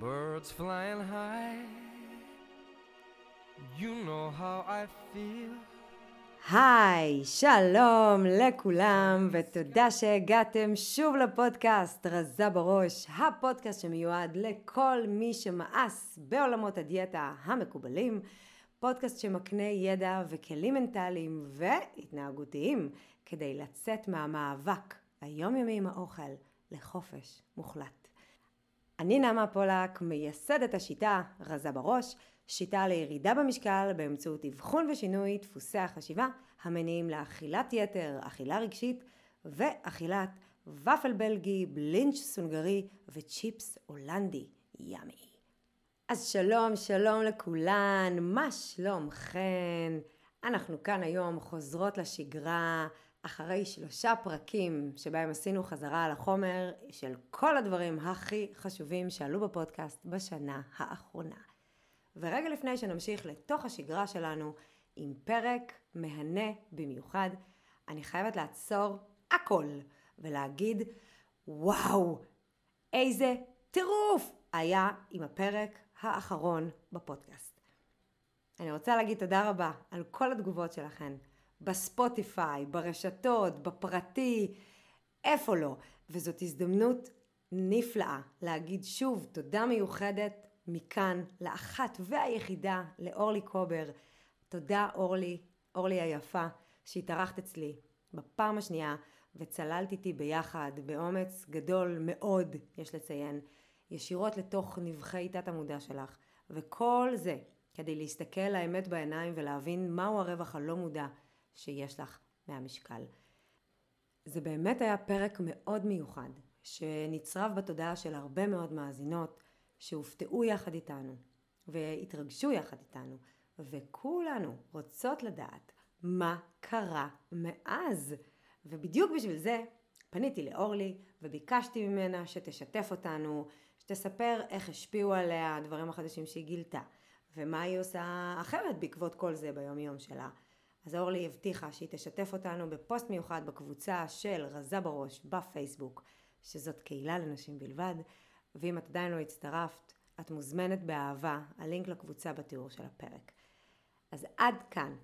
Birds flying high. You know how I feel. היי, שלום לכולם, ותודה שהגעתם שוב לפודקאסט רזה בראש, הפודקאסט שמיועד לכל מי שמאס בעולמות הדיאטה המקובלים, פודקאסט שמקנה ידע וכלים מנטליים והתנהגותיים כדי לצאת מהמאבק היומיומי עם האוכל לחופש מוחלט. אני נעמה פולק, מייסדת השיטה רזה בראש, שיטה לירידה במשקל באמצעות אבחון ושינוי דפוסי החשיבה המניעים לאכילת יתר, אכילה רגשית ואכילת ופל בלגי, בלינץ' סונגרי וצ'יפס הולנדי. ימי. אז שלום, שלום לכולן, מה שלומכן? אנחנו כאן היום חוזרות לשגרה אחרי שלושה פרקים שבהם עשינו חזרה על החומר של כל הדברים הכי חשובים שעלו בפודקאסט בשנה האחרונה. ורגע לפני שנמשיך לתוך השגרה שלנו עם פרק מהנה במיוחד, אני חייבת לעצור הכל ולהגיד, וואו, איזה טירוף היה עם הפרק האחרון בפודקאסט. אני רוצה להגיד תודה רבה על כל התגובות שלכן, בספוטיפיי, ברשתות, בפרטי, איפה לא. וזאת הזדמנות נפלאה להגיד שוב תודה מיוחדת מכאן לאחת והיחידה, לאורלי קובר. תודה אורלי, אורלי היפה, שהתארחת אצלי בפעם השנייה וצללת איתי ביחד באומץ גדול מאוד, יש לציין, ישירות לתוך נבחי תת המודע שלך. וכל זה כדי להסתכל לאמת בעיניים ולהבין מהו הרווח הלא מודע שיש לך מהמשקל. זה באמת היה פרק מאוד מיוחד, שנצרב בתודעה של הרבה מאוד מאזינות, שהופתעו יחד איתנו, והתרגשו יחד איתנו, וכולנו רוצות לדעת מה קרה מאז. ובדיוק בשביל זה פניתי לאורלי וביקשתי ממנה שתשתף אותנו, שתספר איך השפיעו עליה הדברים החדשים שהיא גילתה, ומה היא עושה אחרת בעקבות כל זה ביום יום שלה. אז אורלי הבטיחה שהיא תשתף אותנו בפוסט מיוחד בקבוצה של רזה בראש בפייסבוק, שזאת קהילה לנשים בלבד, ואם את עדיין לא הצטרפת, את מוזמנת באהבה, הלינק לקבוצה בתיאור של הפרק. אז עד כאן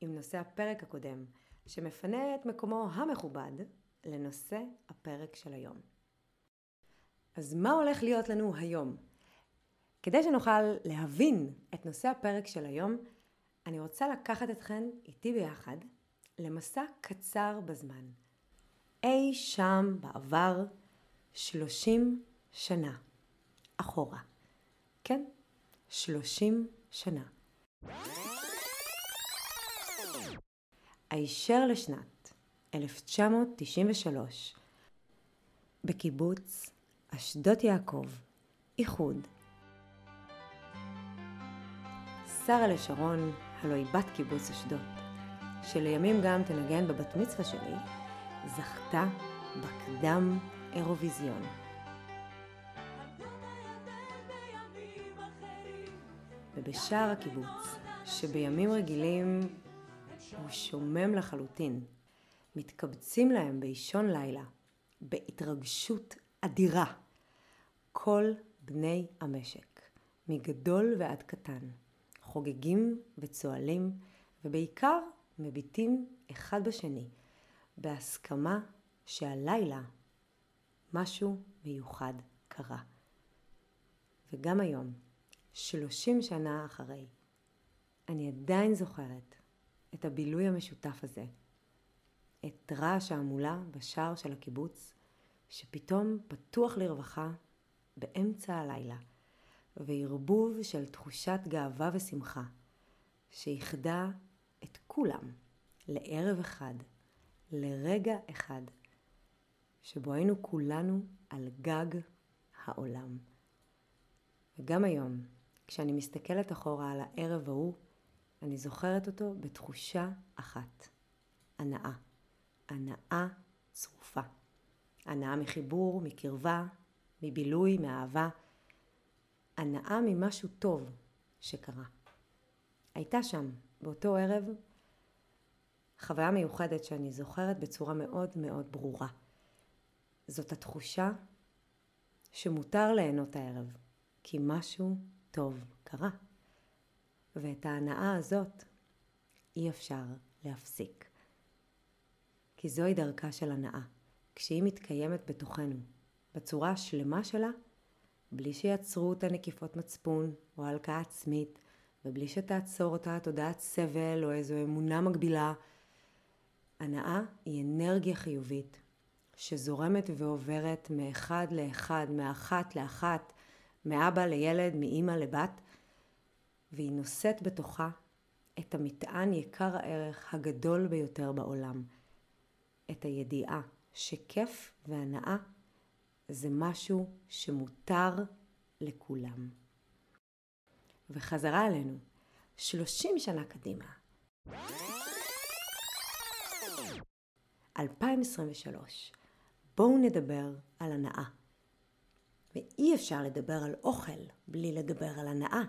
עם נושא הפרק הקודם, שמפנה את מקומו המכובד לנושא הפרק של היום. אז מה הולך להיות לנו היום? כדי שנוכל להבין את נושא הפרק של היום, אני רוצה לקחת אתכן איתי ביחד למסע קצר בזמן. אי שם בעבר 30 שנה אחורה. כן, 30 שנה. הישר לשנת 1993 בקיבוץ אשדות יעקב, איחוד. שרה לשרון, הלוא היא בת קיבוץ אשדות, שלימים גם תנגן בבת מצווה שלי, זכתה בקדם אירוויזיון. ובשער הקיבוץ, שבימים רגילים הוא שומם לחלוטין, מתקבצים להם באישון לילה, בהתרגשות אדירה, כל בני המשק, מגדול ועד קטן. חוגגים וצוהלים, ובעיקר מביטים אחד בשני, בהסכמה שהלילה משהו מיוחד קרה. וגם היום, שלושים שנה אחרי, אני עדיין זוכרת את הבילוי המשותף הזה, את רעש ההמולה בשער של הקיבוץ, שפתאום פתוח לרווחה באמצע הלילה. וערבוב של תחושת גאווה ושמחה, שאיחדה את כולם לערב אחד, לרגע אחד, שבו היינו כולנו על גג העולם. וגם היום, כשאני מסתכלת אחורה על הערב ההוא, אני זוכרת אותו בתחושה אחת, הנאה. הנאה צרופה. הנאה מחיבור, מקרבה, מבילוי, מאהבה. הנאה ממשהו טוב שקרה. הייתה שם, באותו ערב, חוויה מיוחדת שאני זוכרת בצורה מאוד מאוד ברורה. זאת התחושה שמותר ליהנות הערב, כי משהו טוב קרה. ואת ההנאה הזאת אי אפשר להפסיק. כי זוהי דרכה של הנאה, כשהיא מתקיימת בתוכנו, בצורה השלמה שלה, בלי שיעצרו אותה נקיפות מצפון או הלקאה עצמית, ובלי שתעצור אותה תודעת סבל או איזו אמונה מגבילה. הנאה היא אנרגיה חיובית שזורמת ועוברת מאחד לאחד, מאחת לאחת, מאבא לילד, מאימא לבת, והיא נושאת בתוכה את המטען יקר הערך הגדול ביותר בעולם, את הידיעה שכיף והנאה זה משהו שמותר לכולם. וחזרה אלינו, 30 שנה קדימה. 2023. בואו נדבר על הנאה. ואי אפשר לדבר על אוכל בלי לדבר על הנאה.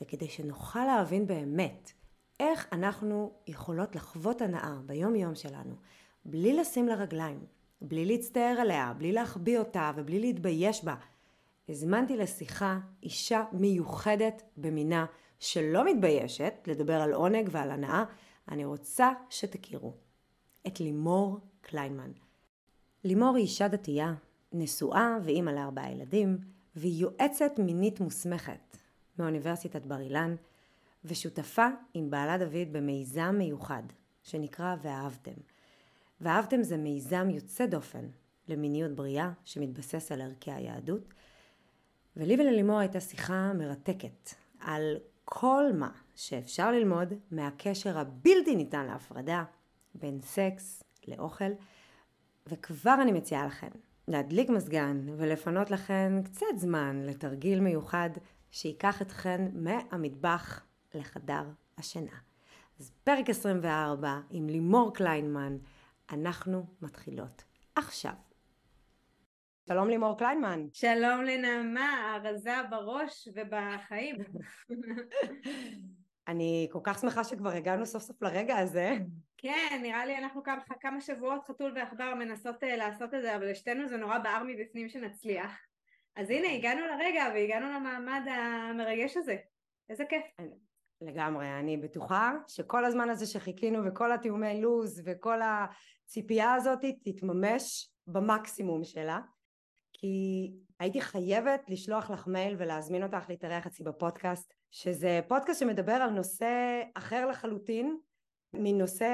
וכדי שנוכל להבין באמת איך אנחנו יכולות לחוות הנאה ביום יום שלנו, בלי לשים לה רגליים, בלי להצטער עליה, בלי להחביא אותה ובלי להתבייש בה, הזמנתי לשיחה אישה מיוחדת במינה שלא מתביישת לדבר על עונג ועל הנאה, אני רוצה שתכירו את לימור קליינמן. לימור היא אישה דתייה, נשואה ואימא לארבעה ילדים, והיא יועצת מינית מוסמכת מאוניברסיטת בר אילן, ושותפה עם בעלה דוד במיזם מיוחד שנקרא ואהבתם. ואהבתם זה מיזם יוצא דופן למיניות בריאה שמתבסס על ערכי היהדות, ולי וללימור הייתה שיחה מרתקת על כל מה שאפשר ללמוד מהקשר הבלתי ניתן להפרדה בין סקס לאוכל, וכבר אני מציעה לכם להדליק מזגן ולפנות לכם קצת זמן לתרגיל מיוחד שייקח אתכן מהמטבח לחדר השינה. אז פרק 24 עם לימור קליינמן, אנחנו מתחילות עכשיו. שלום לימור קליינמן. שלום לנעמה, הרזה בראש ובחיים. אני כל כך שמחה שכבר הגענו סוף סוף לרגע הזה. כן, נראה לי אנחנו כמה, כמה שבועות חתול ועכבר מנסות uh, לעשות את זה, אבל לשתינו זה נורא בער מבפנים שנצליח. אז הנה, הגענו לרגע והגענו למעמד המרגש הזה. איזה כיף. לגמרי, אני בטוחה שכל הזמן הזה שחיכינו וכל התיאומי לו"ז וכל הציפייה הזאת תתממש במקסימום שלה. כי הייתי חייבת לשלוח לך מייל ולהזמין אותך להתארח אצלי בפודקאסט, שזה פודקאסט שמדבר על נושא אחר לחלוטין, מנושא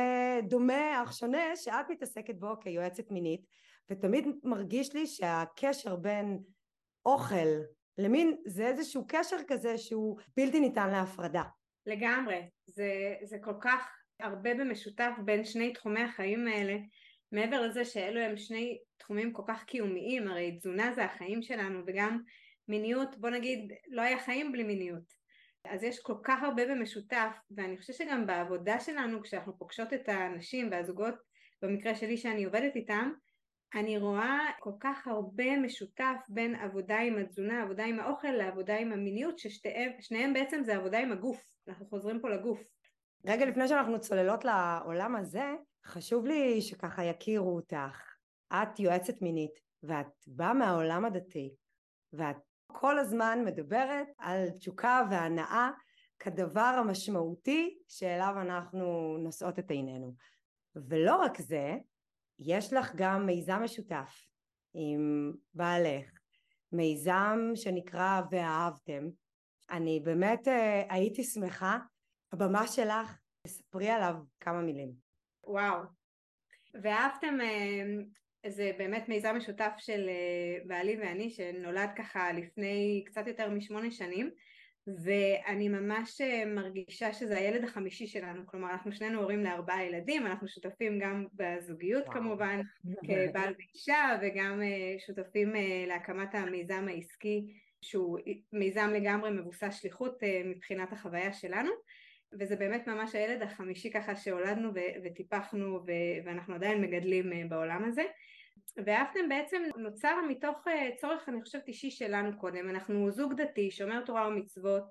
דומה אך שונה שאת מתעסקת בו כיועצת מינית, ותמיד מרגיש לי שהקשר בין אוכל למין זה איזשהו קשר כזה שהוא בלתי ניתן להפרדה. לגמרי, זה, זה כל כך הרבה במשותף בין שני תחומי החיים האלה. מעבר לזה שאלו הם שני תחומים כל כך קיומיים, הרי תזונה זה החיים שלנו וגם מיניות, בוא נגיד, לא היה חיים בלי מיניות. אז יש כל כך הרבה במשותף, ואני חושבת שגם בעבודה שלנו, כשאנחנו פוגשות את הנשים והזוגות, במקרה שלי שאני עובדת איתם, אני רואה כל כך הרבה משותף בין עבודה עם התזונה, עבודה עם האוכל, לעבודה עם המיניות, ששניהם בעצם זה עבודה עם הגוף, אנחנו חוזרים פה לגוף. רגע לפני שאנחנו צוללות לעולם הזה, חשוב לי שככה יכירו אותך. את יועצת מינית, ואת באה מהעולם הדתי, ואת כל הזמן מדברת על תשוקה והנאה כדבר המשמעותי שאליו אנחנו נושאות את עינינו. ולא רק זה, יש לך גם מיזם משותף עם בעלך, מיזם שנקרא ואהבתם. אני באמת אה, הייתי שמחה, הבמה שלך, תספרי עליו כמה מילים. וואו. ואהבתם, אה, זה באמת מיזם משותף של אה, בעלי ואני שנולד ככה לפני קצת יותר משמונה שנים ואני ממש מרגישה שזה הילד החמישי שלנו, כלומר אנחנו שנינו הורים לארבעה ילדים, אנחנו שותפים גם בזוגיות וואו. כמובן כבעל ואישה וגם שותפים להקמת המיזם העסקי שהוא מיזם לגמרי מבוסס שליחות מבחינת החוויה שלנו וזה באמת ממש הילד החמישי ככה שהולדנו וטיפחנו ואנחנו עדיין מגדלים אה, בעולם הזה. ואפטם בעצם נוצר מתוך אה, צורך אני חושבת אישי שלנו קודם. אנחנו זוג דתי שומר תורה ומצוות.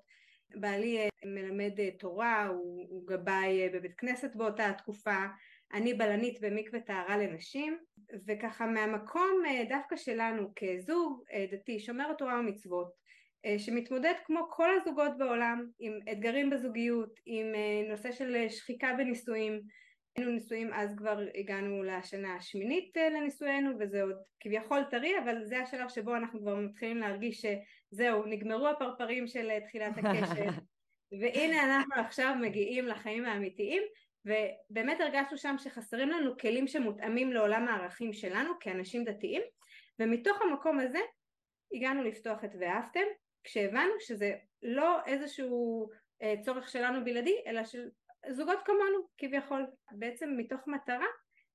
בעלי אה, מלמד תורה הוא, הוא גבאי בבית כנסת באותה התקופה אני בלנית במקווה טהרה לנשים וככה מהמקום דווקא שלנו כזוג דתי שומר תורה ומצוות שמתמודד כמו כל הזוגות בעולם עם אתגרים בזוגיות, עם נושא של שחיקה בנישואים, היינו נישואים אז כבר הגענו לשנה השמינית לנישואינו וזה עוד כביכול טרי אבל זה השלב שבו אנחנו כבר מתחילים להרגיש שזהו נגמרו הפרפרים של תחילת הקשר. והנה אנחנו עכשיו מגיעים לחיים האמיתיים ובאמת הרגשנו שם שחסרים לנו כלים שמותאמים לעולם הערכים שלנו כאנשים דתיים ומתוך המקום הזה הגענו לפתוח את ואהבתם כשהבנו שזה לא איזשהו אה, צורך שלנו בלעדי אלא של זוגות כמונו כביכול בעצם מתוך מטרה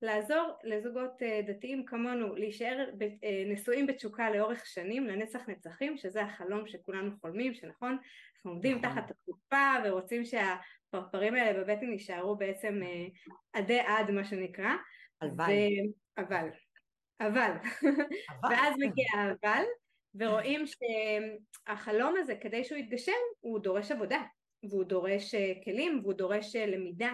לעזור לזוגות אה, דתיים כמונו להישאר אה, נשואים בתשוקה לאורך שנים לנצח נצחים שזה החלום שכולנו חולמים שנכון אנחנו עומדים נכון. תחת התקופה ורוצים שהפרפרים האלה בבטן יישארו בעצם אה, עדי עד מה שנקרא. הלוואי. אבל אבל. ואז מגיע האבל ורואים שהחלום הזה כדי שהוא יתגשם הוא דורש עבודה. והוא דורש כלים והוא דורש למידה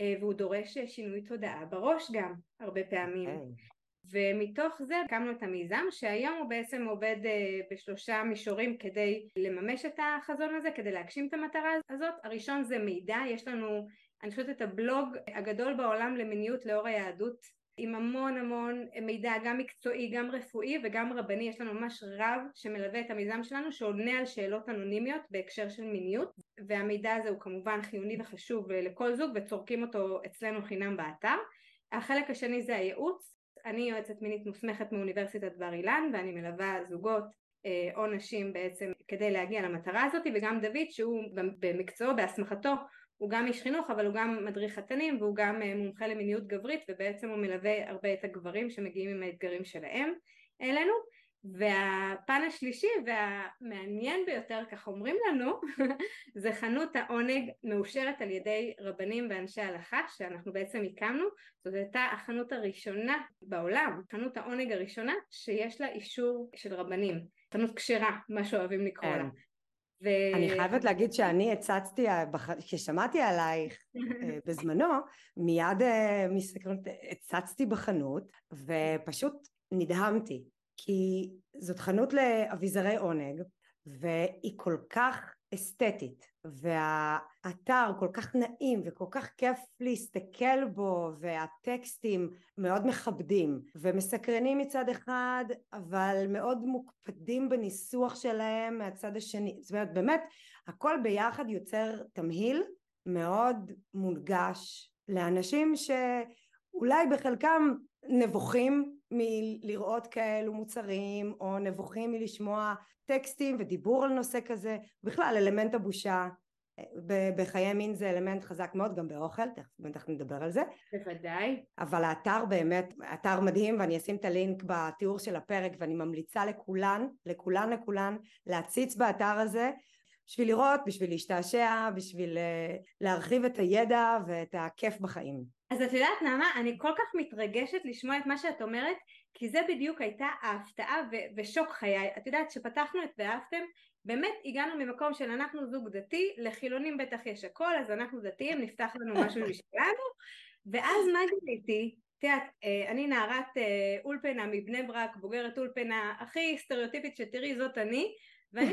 אה, והוא דורש שינוי תודעה בראש גם הרבה פעמים. okay. ומתוך זה הקמנו את המיזם שהיום הוא בעצם עובד אה, בשלושה מישורים כדי לממש את החזון הזה כדי להגשים את המטרה הזאת. הראשון זה מידע. יש לנו אני חושבת את הבלוג הגדול בעולם למיניות לאור היהדות עם המון המון מידע גם מקצועי גם רפואי וגם רבני. יש לנו ממש רב שמלווה את המיזם שלנו שעונה על שאלות אנונימיות בהקשר של מיניות. והמידע הזה הוא כמובן חיוני וחשוב לכל זוג וצורקים אותו אצלנו חינם באתר. החלק השני זה הייעוץ אני יועצת מינית מוסמכת מאוניברסיטת בר אילן ואני מלווה זוגות אה, או נשים בעצם כדי להגיע למטרה הזאת וגם דוד שהוא במקצועו בהסמכתו הוא גם איש חינוך אבל הוא גם מדריך חתנים והוא גם אה, מומחה למיניות גברית ובעצם הוא מלווה הרבה את הגברים שמגיעים עם האתגרים שלהם אלינו והפן השלישי והמעניין ביותר כך אומרים לנו זה חנות העונג מאושרת על ידי רבנים ואנשי הלכה שאנחנו בעצם הקמנו. זאת הייתה החנות הראשונה בעולם חנות העונג הראשונה שיש לה אישור של רבנים. חנות כשרה מה שאוהבים לקרוא לה. כן. ו... אני חייבת להגיד שאני הצצתי, כששמעתי עלייך אה, בזמנו, מיד אה, מסקרנות הצצתי בחנות ופשוט נדהמתי כי זאת חנות לאביזרי עונג והיא כל כך אסתטית והאתר כל כך נעים וכל כך כיף להסתכל בו והטקסטים מאוד מכבדים ומסקרנים מצד אחד אבל מאוד מוקפדים בניסוח שלהם מהצד השני. זאת אומרת באמת הכל ביחד יוצר תמהיל מאוד מונגש לאנשים שאולי בחלקם נבוכים מלראות כאלו מוצרים או נבוכים מלשמוע טקסטים ודיבור על נושא כזה בכלל אלמנט הבושה בחיי מין זה אלמנט חזק מאוד גם באוכל תכף נדבר על זה. בוודאי. אבל האתר באמת אתר מדהים ואני אשים את הלינק בתיאור של הפרק ואני ממליצה לכולן לכולן לכולן להציץ באתר הזה בשביל לראות בשביל להשתעשע בשביל אה, להרחיב את הידע ואת הכיף בחיים אז את יודעת נעמה, אני כל כך מתרגשת לשמוע את מה שאת אומרת, כי זה בדיוק הייתה ההפתעה ו- ושוק חיי. את יודעת, כשפתחנו את ואהבתם, באמת הגענו ממקום של אנחנו זוג דתי, לחילונים בטח יש הכל, אז אנחנו דתיים, נפתח לנו משהו משלנו, ואז מה גיליתי? את יודעת, אה, אני נערת אה, אולפנה מבני ברק, בוגרת אולפנה הכי סטריאוטיפית שתראי, זאת אני, ואני,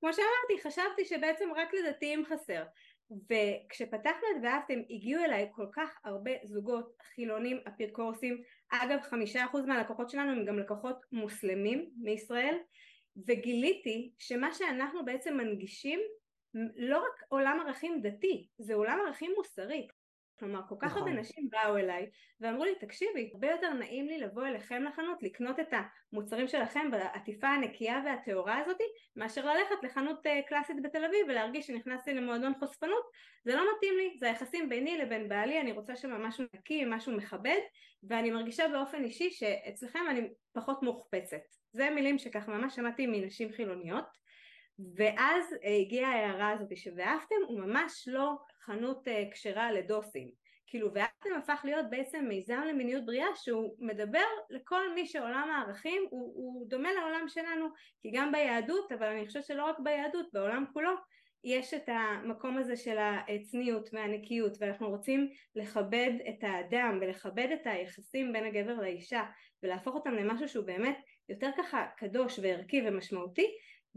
כמו שאמרתי, חשבתי שבעצם רק לדתיים חסר. וכשפתחנו את ואהבתם הגיעו אליי כל כך הרבה זוגות חילונים אפיקורסים. אגב חמישה אחוז מהלקוחות שלנו הם גם לקוחות מוסלמים מישראל. וגיליתי שמה שאנחנו בעצם מנגישים לא רק עולם ערכים דתי זה עולם ערכים מוסרי כלומר כל כך הרבה נכון. נשים באו אליי ואמרו לי תקשיבי הרבה יותר נעים לי לבוא אליכם לחנות לקנות את המוצרים שלכם בעטיפה הנקייה והטהורה הזאת מאשר ללכת לחנות אה, קלאסית בתל אביב ולהרגיש שנכנסתי למועדון חושפנות. זה לא מתאים לי זה היחסים ביני לבין בעלי אני רוצה שם משהו נקי משהו מכבד ואני מרגישה באופן אישי שאצלכם אני פחות מוחפצת זה מילים שככה ממש שמעתי מנשים חילוניות. ואז אה, הגיעה ההערה הזאת ש"ואהבתם" הוא ממש לא חנות אה, כשרה לדוסים כאילו ואהבתם הפך להיות בעצם מיזם למיניות בריאה שהוא מדבר לכל מי שעולם הערכים הוא, הוא דומה לעולם שלנו כי גם ביהדות אבל אני חושבת שלא רק ביהדות בעולם כולו יש את המקום הזה של הצניעות והנקיות ואנחנו רוצים לכבד את האדם ולכבד את היחסים בין הגבר לאישה ולהפוך אותם למשהו שהוא באמת יותר ככה קדוש וערכי ומשמעותי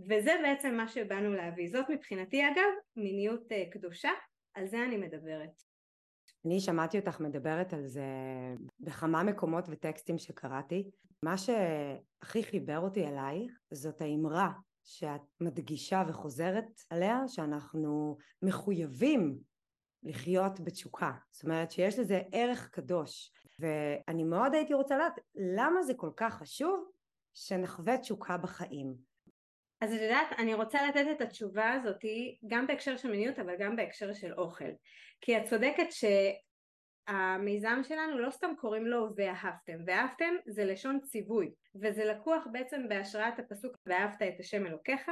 וזה בעצם מה שבאנו להביא. זאת מבחינתי אגב מיניות אה, קדושה, על זה אני מדברת. אני שמעתי אותך מדברת על זה בכמה מקומות וטקסטים שקראתי. מה שהכי חיבר אותי אלייך זאת האמרה שאת מדגישה וחוזרת עליה שאנחנו מחויבים לחיות בתשוקה. זאת אומרת שיש לזה ערך קדוש. ואני מאוד הייתי רוצה לדעת למה זה כל כך חשוב שנחווה תשוקה בחיים. אז את יודעת, אני רוצה לתת את התשובה הזאת גם בהקשר של מיניות אבל גם בהקשר של אוכל. כי את צודקת שהמיזם שלנו לא סתם קוראים לו ואהבתם. ואהבתם זה לשון ציווי, וזה לקוח בעצם בהשראת הפסוק ואהבת את השם אלוקיך.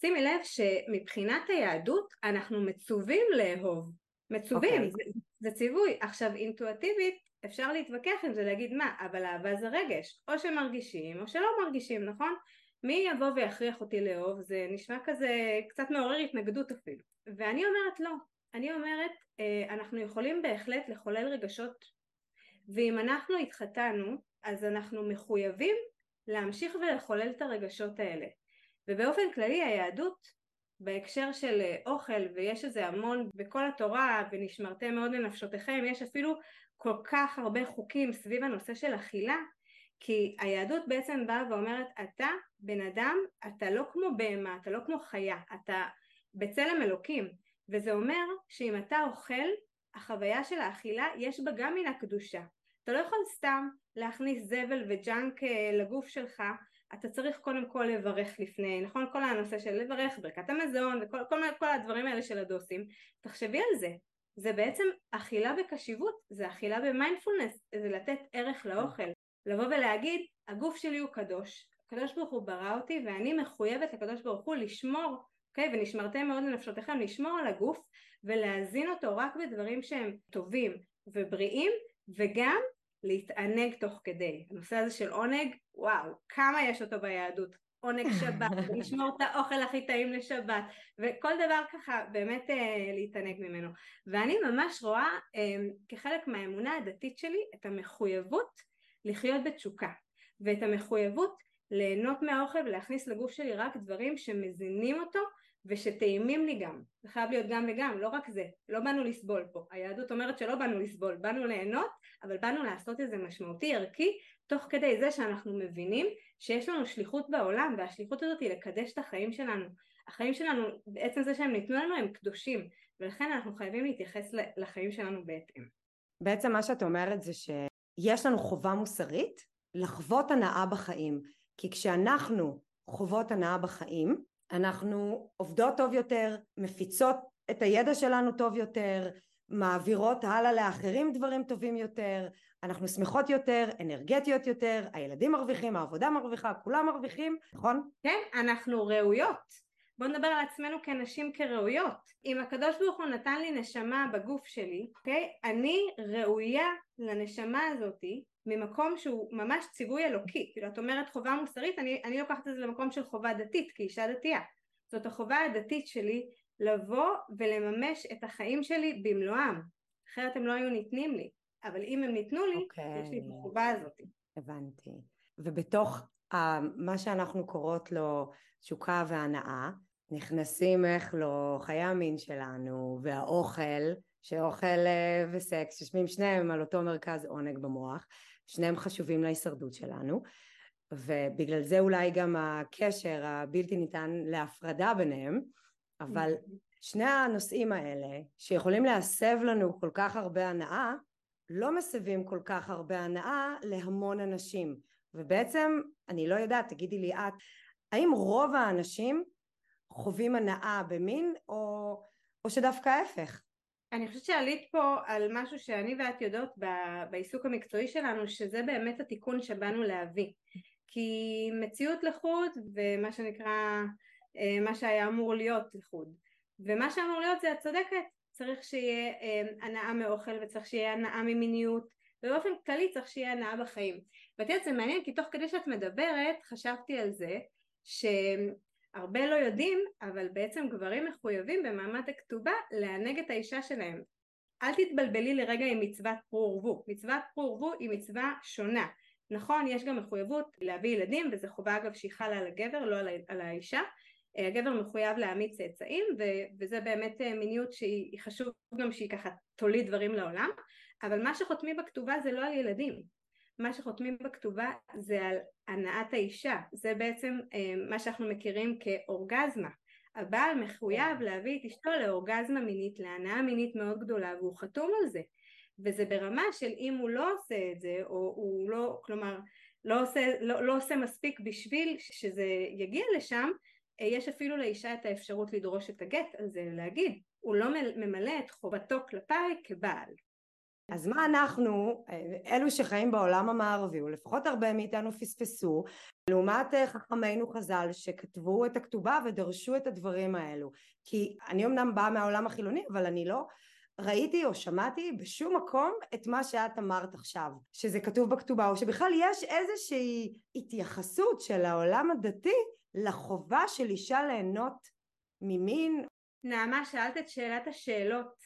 שימי לב שמבחינת היהדות אנחנו מצווים לאהוב. מצווים, okay. אוקיי. זה, זה ציווי. עכשיו אינטואטיבית אפשר להתווכח עם זה, להגיד מה, אבל אהבה זה רגש, או שמרגישים או שלא מרגישים, נכון? מי יבוא ויכריח אותי לאהוב? זה נשמע כזה קצת מעורר התנגדות אפילו. ואני אומרת לא. אני אומרת, אה, אנחנו יכולים בהחלט לחולל רגשות, ואם אנחנו התחתנו, אז אנחנו מחויבים להמשיך ולחולל את הרגשות האלה. ובאופן כללי היהדות בהקשר של אה, אוכל, ויש איזה המון בכל התורה, ונשמרתם מאוד לנפשותיכם, יש אפילו כל כך הרבה חוקים סביב הנושא של אכילה, כי היהדות בעצם באה ואומרת אתה בן אדם, אתה לא כמו בהמה, אתה לא כמו חיה, אתה בצלם אלוקים. וזה אומר שאם אתה אוכל החוויה של האכילה יש בה גם מן הקדושה. אתה לא יכול סתם להכניס זבל וג'אנק אה, לגוף שלך אתה צריך קודם כל לברך לפני, נכון? כל הנושא של לברך, ברכת המזון וכל כל, כל הדברים האלה של הדוסים. תחשבי על זה, זה בעצם אכילה בקשיבות, זה אכילה במיינדפולנס, זה לתת ערך לאוכל לבוא ולהגיד הגוף שלי הוא קדוש, הקדוש ברוך הוא ברא אותי ואני מחויבת לקדוש ברוך הוא לשמור, אוקיי? Okay, ונשמרתם מאוד לנפשותיכם, לשמור על הגוף ולהזין אותו רק בדברים שהם טובים ובריאים וגם להתענג תוך כדי. הנושא הזה של עונג, וואו, כמה יש אותו ביהדות. עונג שבת, לשמור את האוכל הכי טעים לשבת, וכל דבר ככה באמת אה, להתענג ממנו. ואני ממש רואה אה, כחלק מהאמונה הדתית שלי את המחויבות לחיות בתשוקה ואת המחויבות ליהנות מהאוכל ולהכניס לגוף שלי רק דברים שמזינים אותו ושטעימים לי גם, זה חייב להיות גם וגם, לא רק זה, לא באנו לסבול פה, היהדות אומרת שלא באנו לסבול, באנו ליהנות, אבל באנו לעשות איזה משמעותי ערכי, תוך כדי זה שאנחנו מבינים שיש לנו שליחות בעולם, והשליחות הזאת היא לקדש את החיים שלנו, החיים שלנו, בעצם זה שהם ניתנו לנו הם קדושים, ולכן אנחנו חייבים להתייחס לחיים שלנו בהתאם. בעצם מה שאת אומרת זה ש... יש לנו חובה מוסרית לחוות הנאה בחיים כי כשאנחנו חוות הנאה בחיים אנחנו עובדות טוב יותר, מפיצות את הידע שלנו טוב יותר, מעבירות הלאה לאחרים דברים טובים יותר, אנחנו שמחות יותר, אנרגטיות יותר, הילדים מרוויחים, העבודה מרוויחה, כולם מרוויחים, נכון? כן, אנחנו ראויות. בואו נדבר על עצמנו כנשים כראויות. אם הקדוש ברוך הוא נתן לי נשמה בגוף שלי, אוקיי? אני ראויה לנשמה הזאתי ממקום שהוא ממש ציווי אלוקי. כאילו את אומרת חובה מוסרית, אני, אני לוקחת את זה למקום של חובה דתית כאישה דתייה. זאת החובה הדתית שלי לבוא ולממש את החיים שלי במלואם. אחרת הם לא היו ניתנים לי. אבל אם הם ניתנו לי, okay. אוקיי. יש לי את החובה הזאת. הבנתי. ובתוך uh, מה שאנחנו קוראות לו תשוקה והנאה, נכנסים איך לא חיי המין שלנו והאוכל שאוכל אה, וסקס יושבים שניהם על אותו מרכז עונג במוח שניהם חשובים להישרדות שלנו ובגלל זה אולי גם הקשר הבלתי ניתן להפרדה ביניהם אבל שני הנושאים האלה שיכולים להסב לנו כל כך הרבה הנאה לא מסבים כל כך הרבה הנאה להמון אנשים. ובעצם אני לא יודעת תגידי לי את האם רוב האנשים חווים הנאה במין או, או שדווקא ההפך? אני חושבת שעלית פה על משהו שאני ואת יודעות בעיסוק המקצועי שלנו שזה באמת התיקון שבאנו להביא. כי מציאות לחוד ומה שנקרא אה, מה שהיה אמור להיות לחוד. ומה שאמור להיות זה את צודקת צריך שיהיה אה, הנאה מאוכל וצריך שיהיה הנאה ממיניות ובאופן כללי צריך שיהיה הנאה בחיים. ואת יודעת זה מעניין כי תוך כדי שאת מדברת חשבתי על זה שהרבה לא יודעים אבל בעצם גברים מחויבים במעמד הכתובה לענג את האישה שלהם. אל תתבלבלי לרגע עם מצוות פרו ורבו מצוות פרו ורבו היא מצווה שונה. נכון יש גם מחויבות להביא ילדים וזה חובה אגב שהיא חלה על הגבר לא על האישה. הגבר מחויב להעמיד צאצאים וזה באמת מיניות שהיא חשוב גם שהיא ככה תוליד דברים לעולם. אבל מה שחותמים בכתובה זה לא על ילדים מה שחותמים בכתובה זה על הנעת האישה. זה בעצם מה שאנחנו מכירים כאורגזמה. הבעל מחויב להביא את אשתו לאורגזמה מינית להנאה מינית מאוד גדולה והוא חתום על זה. וזה ברמה של אם הוא לא עושה את זה או הוא לא כלומר לא עושה, לא, לא עושה מספיק בשביל שזה יגיע לשם יש אפילו לאישה את האפשרות לדרוש את הגט על זה להגיד הוא לא ממלא את חובתו כלפיי כבעל אז מה אנחנו, אלו שחיים בעולם המערבי, או לפחות הרבה מאיתנו פספסו, לעומת חכמינו חז"ל שכתבו את הכתובה ודרשו את הדברים האלו. כי אני אמנם באה מהעולם החילוני, אבל אני לא ראיתי או שמעתי בשום מקום את מה שאת אמרת עכשיו, שזה כתוב בכתובה, או שבכלל יש איזושהי התייחסות של העולם הדתי לחובה של אישה ליהנות ממין. נעמה, שאלת את שאלת השאלות.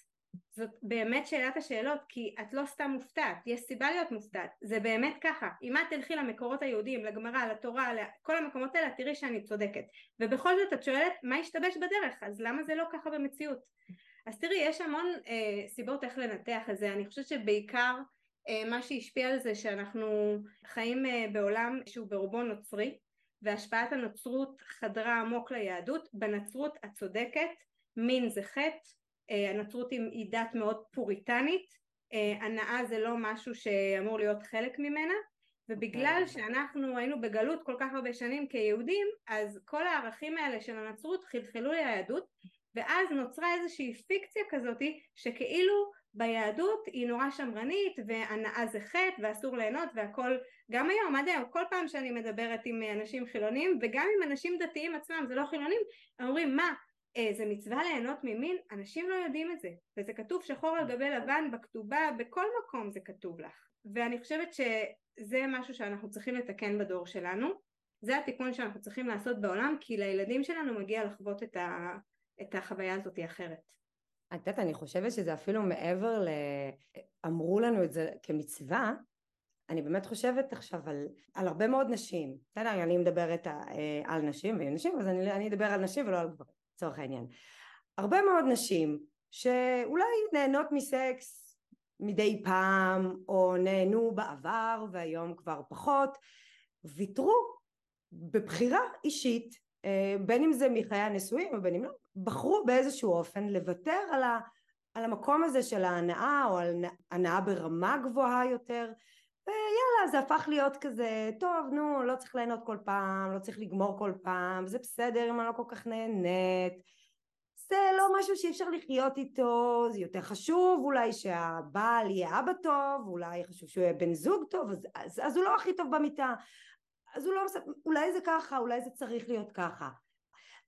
זאת באמת שאלת השאלות כי את לא סתם מופתעת, יש סיבה להיות מופתעת, זה באמת ככה, אם את תלכי למקורות היהודיים, לגמרא, לתורה, לכל המקומות האלה, תראי שאני צודקת, ובכל זאת את שואלת מה השתבש בדרך, אז למה זה לא ככה במציאות? אז תראי, יש המון אה, סיבות איך לנתח את זה, אני חושבת שבעיקר אה, מה שהשפיע על זה שאנחנו חיים אה, בעולם שהוא ברובו נוצרי, והשפעת הנוצרות חדרה עמוק ליהדות, בנצרות את צודקת, מין זה חטא, הנצרות היא דת מאוד פוריטנית, אה, הנאה זה לא משהו שאמור להיות חלק ממנה, ובגלל כן. שאנחנו היינו בגלות כל כך הרבה שנים כיהודים, אז כל הערכים האלה של הנצרות חלחלו ליהדות, ואז נוצרה איזושהי פיקציה כזאתי שכאילו ביהדות היא נורא שמרנית והנאה זה חטא ואסור ליהנות והכל גם היום עד היום כל פעם שאני מדברת עם אנשים חילונים וגם עם אנשים דתיים עצמם זה לא חילונים הם אומרים מה אה, זה מצווה ליהנות ממין? אנשים לא יודעים את זה. וזה כתוב שחור על גבי לבן בכתובה בכל מקום זה כתוב לך. ואני חושבת שזה משהו שאנחנו צריכים לתקן בדור שלנו. זה התיקון שאנחנו צריכים לעשות בעולם כי לילדים שלנו מגיע לחוות את, ה, את החוויה הזאת אחרת. את יודעת, אני חושבת שזה אפילו מעבר ל... אמרו לנו את זה כמצווה, אני באמת חושבת עכשיו על, על הרבה מאוד נשים. בסדר, אני מדברת אה, על נשים ועל נשים, אז אני, אני אדבר על נשים ולא על גברים, לצורך העניין. הרבה מאוד נשים שאולי נהנות מסקס מדי פעם, או נהנו בעבר והיום כבר פחות, ויתרו בבחירה אישית, אה, בין אם זה מחיי הנשואים ובין אם לא, בחרו באיזשהו אופן לוותר על, ה, על המקום הזה של ההנאה או על הנאה ברמה גבוהה יותר ויאללה זה הפך להיות כזה טוב נו לא צריך ליהנות כל פעם לא צריך לגמור כל פעם זה בסדר אם אני לא כל כך נהנית. זה לא משהו שאי אפשר לחיות איתו זה יותר חשוב אולי שהבעל יהיה אבא טוב אולי חשוב שהוא יהיה בן זוג טוב אז, אז, אז הוא לא הכי טוב במיטה. אז הוא לא אולי זה ככה אולי זה צריך להיות ככה.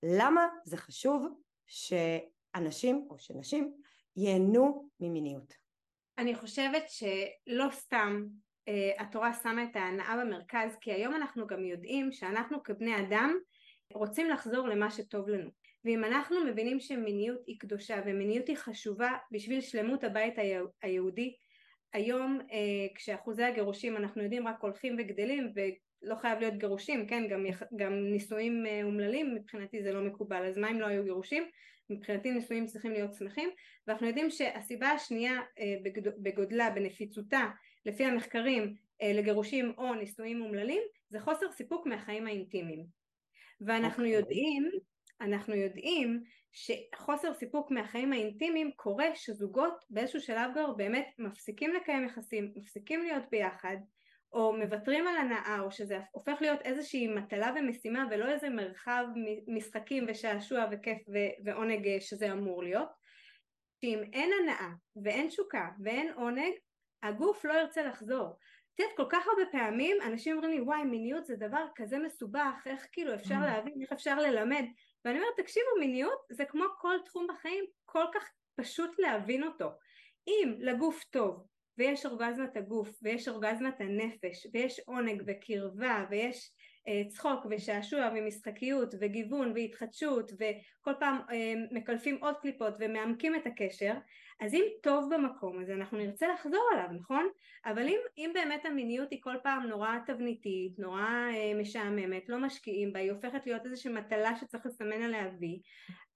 למה זה חשוב שאנשים או שנשים ייהנו ממיניות? אני חושבת שלא סתם התורה שמה את ההנאה במרכז כי היום אנחנו גם יודעים שאנחנו כבני אדם רוצים לחזור למה שטוב לנו. ואם אנחנו מבינים שמיניות היא קדושה ומיניות היא חשובה בשביל שלמות הבית היהודי היום uh, כשאחוזי הגירושים אנחנו יודעים רק הולכים וגדלים לא חייב להיות גירושים, כן, גם, גם נישואים אה, אומללים מבחינתי זה לא מקובל, אז מה אם לא היו גירושים? מבחינתי נישואים צריכים להיות שמחים, ואנחנו יודעים שהסיבה השנייה אה, בגודלה, בנפיצותה, לפי המחקרים אה, לגירושים או נישואים אומללים, זה חוסר סיפוק מהחיים האינטימיים. ואנחנו okay. אוקיי. יודעים, אנחנו יודעים שחוסר סיפוק מהחיים האינטימיים קורה שזוגות באיזשהו שלב כבר באמת מפסיקים לקיים יחסים, מפסיקים להיות ביחד, או מוותרים על הנאה או שזה הופך להיות איזושהי מטלה ומשימה ולא איזה מרחב משחקים ושעשוע וכיף ועונג אה, שזה אמור להיות שאם אין הנאה ואין תשוקה ואין עונג הגוף לא ירצה לחזור. את יודעת כל כך הרבה פעמים אנשים אומרים לי וואי מיניות זה דבר כזה מסובך איך כאילו אפשר mm. להבין איך אפשר ללמד? ואני אומרת תקשיבו מיניות זה כמו כל תחום בחיים כל כך פשוט להבין אותו. אם לגוף טוב ויש אורגזמת הגוף ויש אורגזמת הנפש ויש עונג וקרבה ויש אה, צחוק ושעשוע ומשחקיות וגיוון והתחדשות וכל פעם אה, מקלפים עוד קליפות ומעמקים את הקשר אז אם טוב במקום הזה אנחנו נרצה לחזור עליו נכון? אבל אם, אם באמת המיניות היא כל פעם נורא תבניתית, נורא אה, משעממת, לא משקיעים בה, היא הופכת להיות איזושהי מטלה שצריך לסמן עליה וי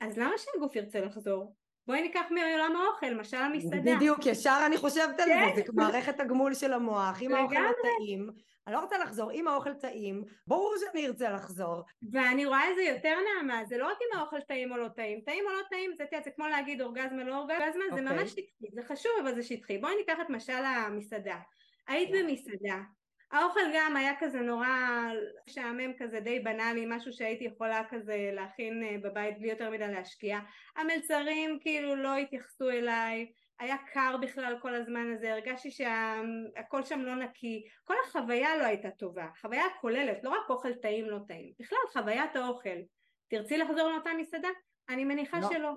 אז למה שהגוף ירצה לחזור? בואי ניקח מעולם האוכל, למשל המסעדה. בדיוק, ישר אני חושבת על כן. זה, זה מערכת הגמול של המוח, אם האוכל לא. טעים, אני לא רוצה לחזור, אם האוכל טעים, ברור שאני ארצה לחזור. ואני רואה את זה יותר נעמה, זה לא רק אם האוכל טעים או לא טעים, טעים או לא טעים, זה, זה כמו להגיד אורגזמה לא אורגזמה, זה אוקיי. ממש שטחי, זה חשוב אבל זה שטחי. בואי ניקח את משל המסעדה. היית במסעדה, האוכל גם היה כזה נורא משעמם כזה, די בנאלי, משהו שהייתי יכולה כזה להכין אה, בבית בלי יותר מדי להשקיע. המלצרים כאילו לא התייחסו אליי, היה קר בכלל כל הזמן הזה, הרגשתי שהכל שם לא נקי, כל החוויה לא הייתה טובה, חוויה כוללת, לא רק אוכל טעים לא טעים, בכלל חוויית האוכל. תרצי לחזור לאותה מסעדה? אני מניחה לא. שלא.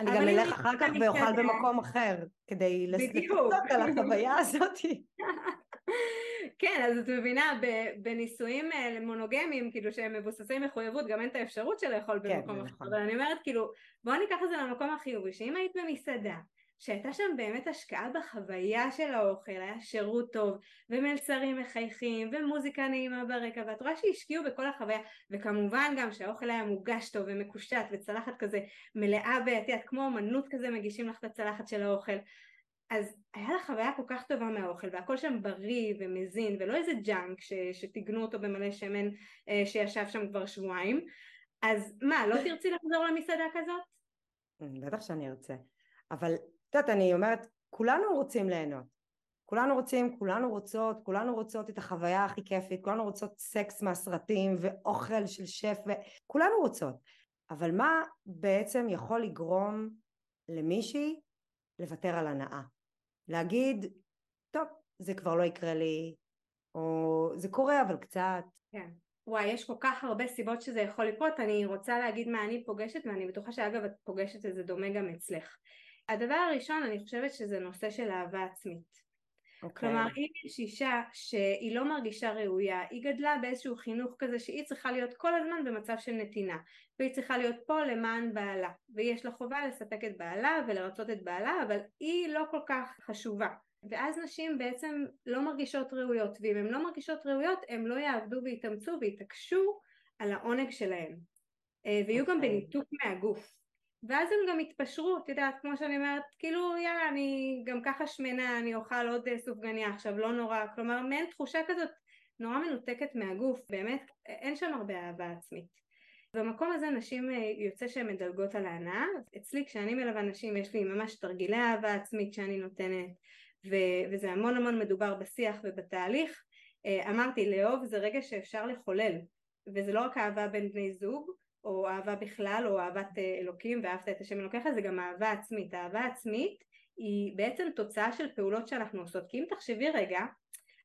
אני גם אלך אחר כך ואוכל במקום אחר, כדי לס- בדיוק. לפצות על החוויה הזאת. כן, אז את מבינה, בנישואים אה, מונוגמיים, כאילו שהם מבוססי מחויבות, גם אין את האפשרות של לאכול כן, במקום זה אחר. נכון. אבל אני אומרת, כאילו, בואו ניקח את זה למקום החיובי, שאם היית במסעדה, שהייתה שם באמת השקעה בחוויה של האוכל, היה שירות טוב, ומלצרים מחייכים, ומוזיקה נעימה ברקע, ואת רואה שהשקיעו בכל החוויה, וכמובן גם שהאוכל היה מוגש טוב ומקושט, וצלחת כזה מלא, את יודעת, כמו אמנות כזה מגישים לך את הצלחת של האוכל. אז היה לה חוויה כל כך טובה מהאוכל והכל שם בריא ומזין ולא איזה ג'אנק ש, שטיגנו אותו במלא שמן אה, שישב שם כבר שבועיים אז מה לא תרצי לחזור למסעדה כזאת? בטח שאני ארצה. אבל את יודעת, אני אומרת, כולנו רוצים ליהנות. כולנו רוצים, כולנו רוצות, כולנו רוצות את החוויה הכי כיפית, כולנו רוצות סקס מהסרטים ואוכל של שף, וכולנו רוצות. אבל מה בעצם יכול לגרום למישהי לוותר על הנאה? להגיד, טוב, זה כבר לא יקרה לי, או זה קורה אבל קצת. כן. וואי יש כל כך הרבה סיבות שזה יכול לקרות אני רוצה להגיד מה אני פוגשת ואני בטוחה שאגב את פוגשת את זה דומה גם אצלך. הדבר הראשון אני חושבת שזה נושא של אהבה עצמית. אוקיי. כלומר אם יש אישה שהיא לא מרגישה ראויה, היא גדלה באיזשהו חינוך כזה שהיא צריכה להיות כל הזמן במצב של נתינה והיא צריכה להיות פה למען בעלה ויש לה חובה לספק את בעלה ולרצות את בעלה אבל היא לא כל כך חשובה ואז נשים בעצם לא מרגישות ראויות ואם הן לא מרגישות ראויות הן לא יעבדו ויתאמצו ויתעקשו על העונג שלהן אה, ויהיו גם אוקיי. בניתוק מהגוף ואז הם גם יתפשרו, את יודעת, כמו שאני אומרת, כאילו יאללה אני גם ככה שמנה, אני אוכל עוד אה, סופגניה עכשיו, לא נורא, כלומר מעין תחושה כזאת נורא מנותקת מהגוף, באמת אין שם הרבה אהבה עצמית. במקום הזה נשים אה, יוצא שהן מדלגות על ההנאה, אצלי כשאני מלווה נשים יש לי ממש תרגילי אהבה עצמית שאני נותנת ו- וזה המון המון מדובר בשיח ובתהליך, אה, אמרתי לאהוב זה רגע שאפשר לחולל וזה לא רק אהבה בין בני זוג או אהבה בכלל או אהבת אה, אלוקים ואהבת את השם אלוקיך זה גם אהבה עצמית, אהבה עצמית היא בעצם תוצאה של פעולות שאנחנו עושות. כי אם תחשבי רגע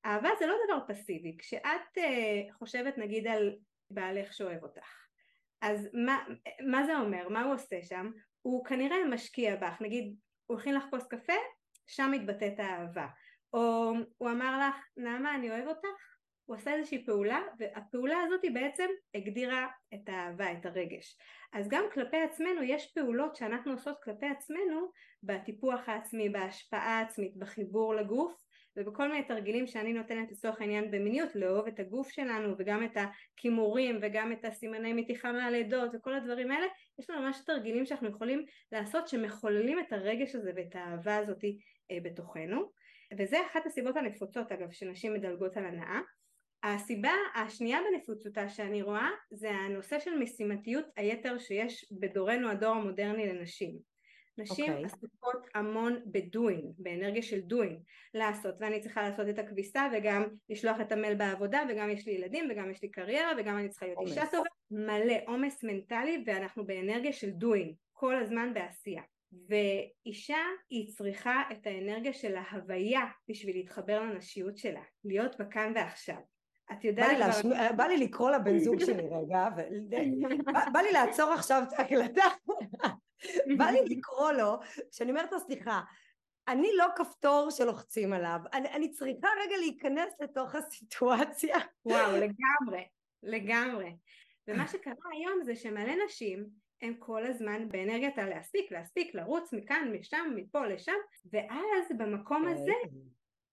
אהבה זה לא דבר פסיבי. כשאת uh, חושבת נגיד על בעלך שאוהב אותך אז מה, מה זה אומר? מה הוא עושה שם? הוא כנראה משקיע בך. נגיד הוא הכין לך כוס קפה שם מתבטאת האהבה. או הוא אמר לך נעמה אני אוהב אותך הוא עשה איזושהי פעולה והפעולה הזאת היא בעצם הגדירה את האהבה, את הרגש. אז גם כלפי עצמנו יש פעולות שאנחנו עושות כלפי עצמנו בטיפוח העצמי, בהשפעה העצמית, בחיבור לגוף ובכל מיני תרגילים שאני נותנת לצורך העניין במיניות לאהוב את הגוף שלנו וגם את הכימורים וגם את הסימני מתיחה מהלידות וכל הדברים האלה יש לנו ממש תרגילים שאנחנו יכולים לעשות שמחוללים את הרגש הזה ואת האהבה הזאת אה, בתוכנו וזה אחת הסיבות הנפוצות אגב שנשים מדלגות על הנאה הסיבה השנייה בנפוצותה שאני רואה זה הנושא של משימתיות היתר שיש בדורנו הדור המודרני לנשים. נשים אוקיי. okay. עסוקות המון ב-doing, באנרגיה של doing, לעשות ואני צריכה לעשות את הכביסה וגם לשלוח את המייל בעבודה וגם יש לי ילדים וגם יש לי קריירה וגם אני צריכה להיות. אישה טובה, מלא עומס מנטלי ואנחנו באנרגיה של doing, כל הזמן בעשייה. ואישה היא צריכה את האנרגיה של ההוויה בשביל להתחבר לנשיות שלה, להיות בכאן ועכשיו. את בא יודעת לי, כבר... להשמיע, בא לי לקרוא לבן זוג שלי רגע, ו... בא, בא לי לעצור עכשיו את ההקלטה, בא לי לקרוא לו, כשאני אומרת לו סליחה, אני לא כפתור שלוחצים עליו, אני, אני צריכה רגע להיכנס לתוך הסיטואציה. וואו, לגמרי. לגמרי. ומה שקרה היום זה שמלא נשים הם כל הזמן באנרגיית הלהספיק, להספיק, לרוץ מכאן, משם, מפה, לשם, ואז במקום הזה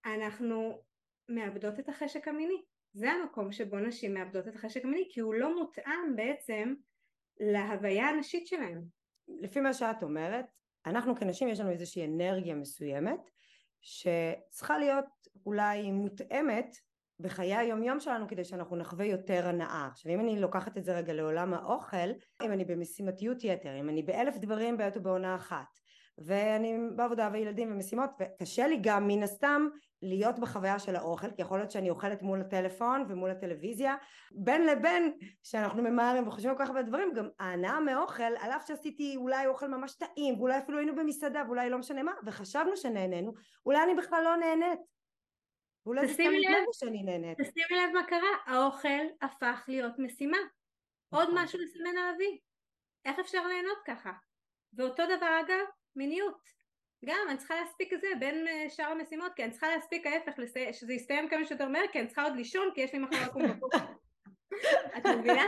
אנחנו מאבדות את החשק המיני. זה המקום שבו נשים מאבדות את החשק המיני, כי הוא לא מותאם בעצם להוויה הנשית שלהם. לפי מה שאת אומרת, אנחנו כנשים יש לנו איזושהי אנרגיה מסוימת שצריכה להיות אולי מותאמת בחיי היומיום שלנו כדי שאנחנו נחווה יותר הנאה. עכשיו אם אני לוקחת את זה רגע לעולם האוכל, אם אני במשימתיות יתר, אם אני באלף דברים בעת ובעונה אחת, ואני בעבודה וילדים ומשימות, וקשה לי גם מן הסתם להיות בחוויה של האוכל, כי יכול להיות שאני אוכלת מול הטלפון ומול הטלוויזיה, בין לבין שאנחנו ממהרים וחושבים כל כך הרבה דברים, גם ההנאה מאוכל, על אף שעשיתי אולי אוכל ממש טעים, ואולי אפילו היינו במסעדה, ואולי לא משנה מה, וחשבנו שנהנינו, אולי אני בכלל לא נהנית. ואולי זה סתם נדמה שאני נהנית. תשימי לב מה קרה, האוכל הפך להיות משימה. עוד נכון. משהו לסמן על אבי. איך אפשר ליהנות ככה? ואותו דבר אגב, מיניות. גם אני צריכה להספיק את זה בין אה, שאר המשימות כי אני צריכה להספיק ההפך שזה יסתיים כמה שיותר מהר כי אני צריכה עוד לישון כי יש לי מחר לקום בבוקר את מבינה?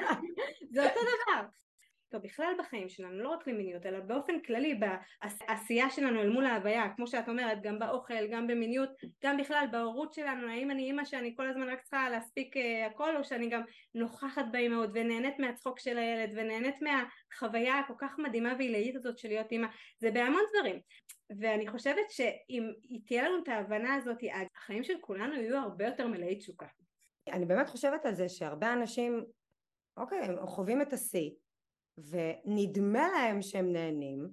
זה אותו דבר טוב בכלל בחיים שלנו לא רק למיניות אלא באופן כללי בעשייה שלנו אל מול ההוויה. כמו שאת אומרת גם באוכל גם במיניות גם בכלל בהורות שלנו האם אני אימא שאני כל הזמן רק צריכה להספיק uh, הכל או שאני גם נוכחת באימהות ונהנית מהצחוק של הילד ונהנית מהחוויה הכל כך מדהימה ועילאית הזאת של להיות אימא. זה בהמון דברים. ואני חושבת שאם תהיה לנו את ההבנה הזאת החיים של כולנו יהיו הרבה יותר מלאי תשוקה. אני באמת חושבת על זה שהרבה אנשים אוקיי הם חווים את השיא ונדמה להם שהם נהנים.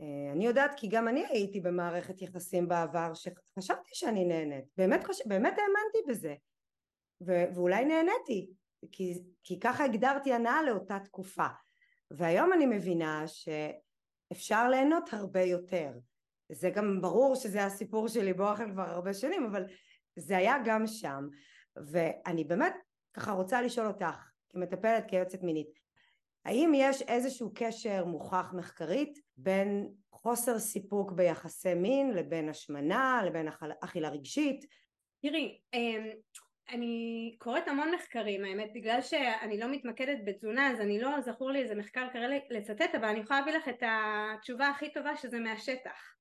אה, אני יודעת כי גם אני הייתי במערכת יחסים בעבר שחשבתי שאני נהנית. באמת, חוש... באמת האמנתי בזה. ו... ואולי נהניתי כי, כי ככה הגדרתי הנאה לאותה תקופה. והיום אני מבינה שאפשר ליהנות הרבה יותר. זה גם ברור שזה הסיפור שלי באוכל כבר הרבה שנים אבל זה היה גם שם. ואני באמת ככה רוצה לשאול אותך כמטפלת כיועצת מינית האם יש איזשהו קשר מוכח מחקרית בין חוסר סיפוק ביחסי מין לבין השמנה לבין אכילה רגשית? תראי, אמ, אני קוראת המון מחקרים האמת בגלל שאני לא מתמקדת בתזונה אז אני לא זכור לי איזה מחקר כרגע לצטט אבל אני יכולה להביא לך את התשובה הכי טובה שזה מהשטח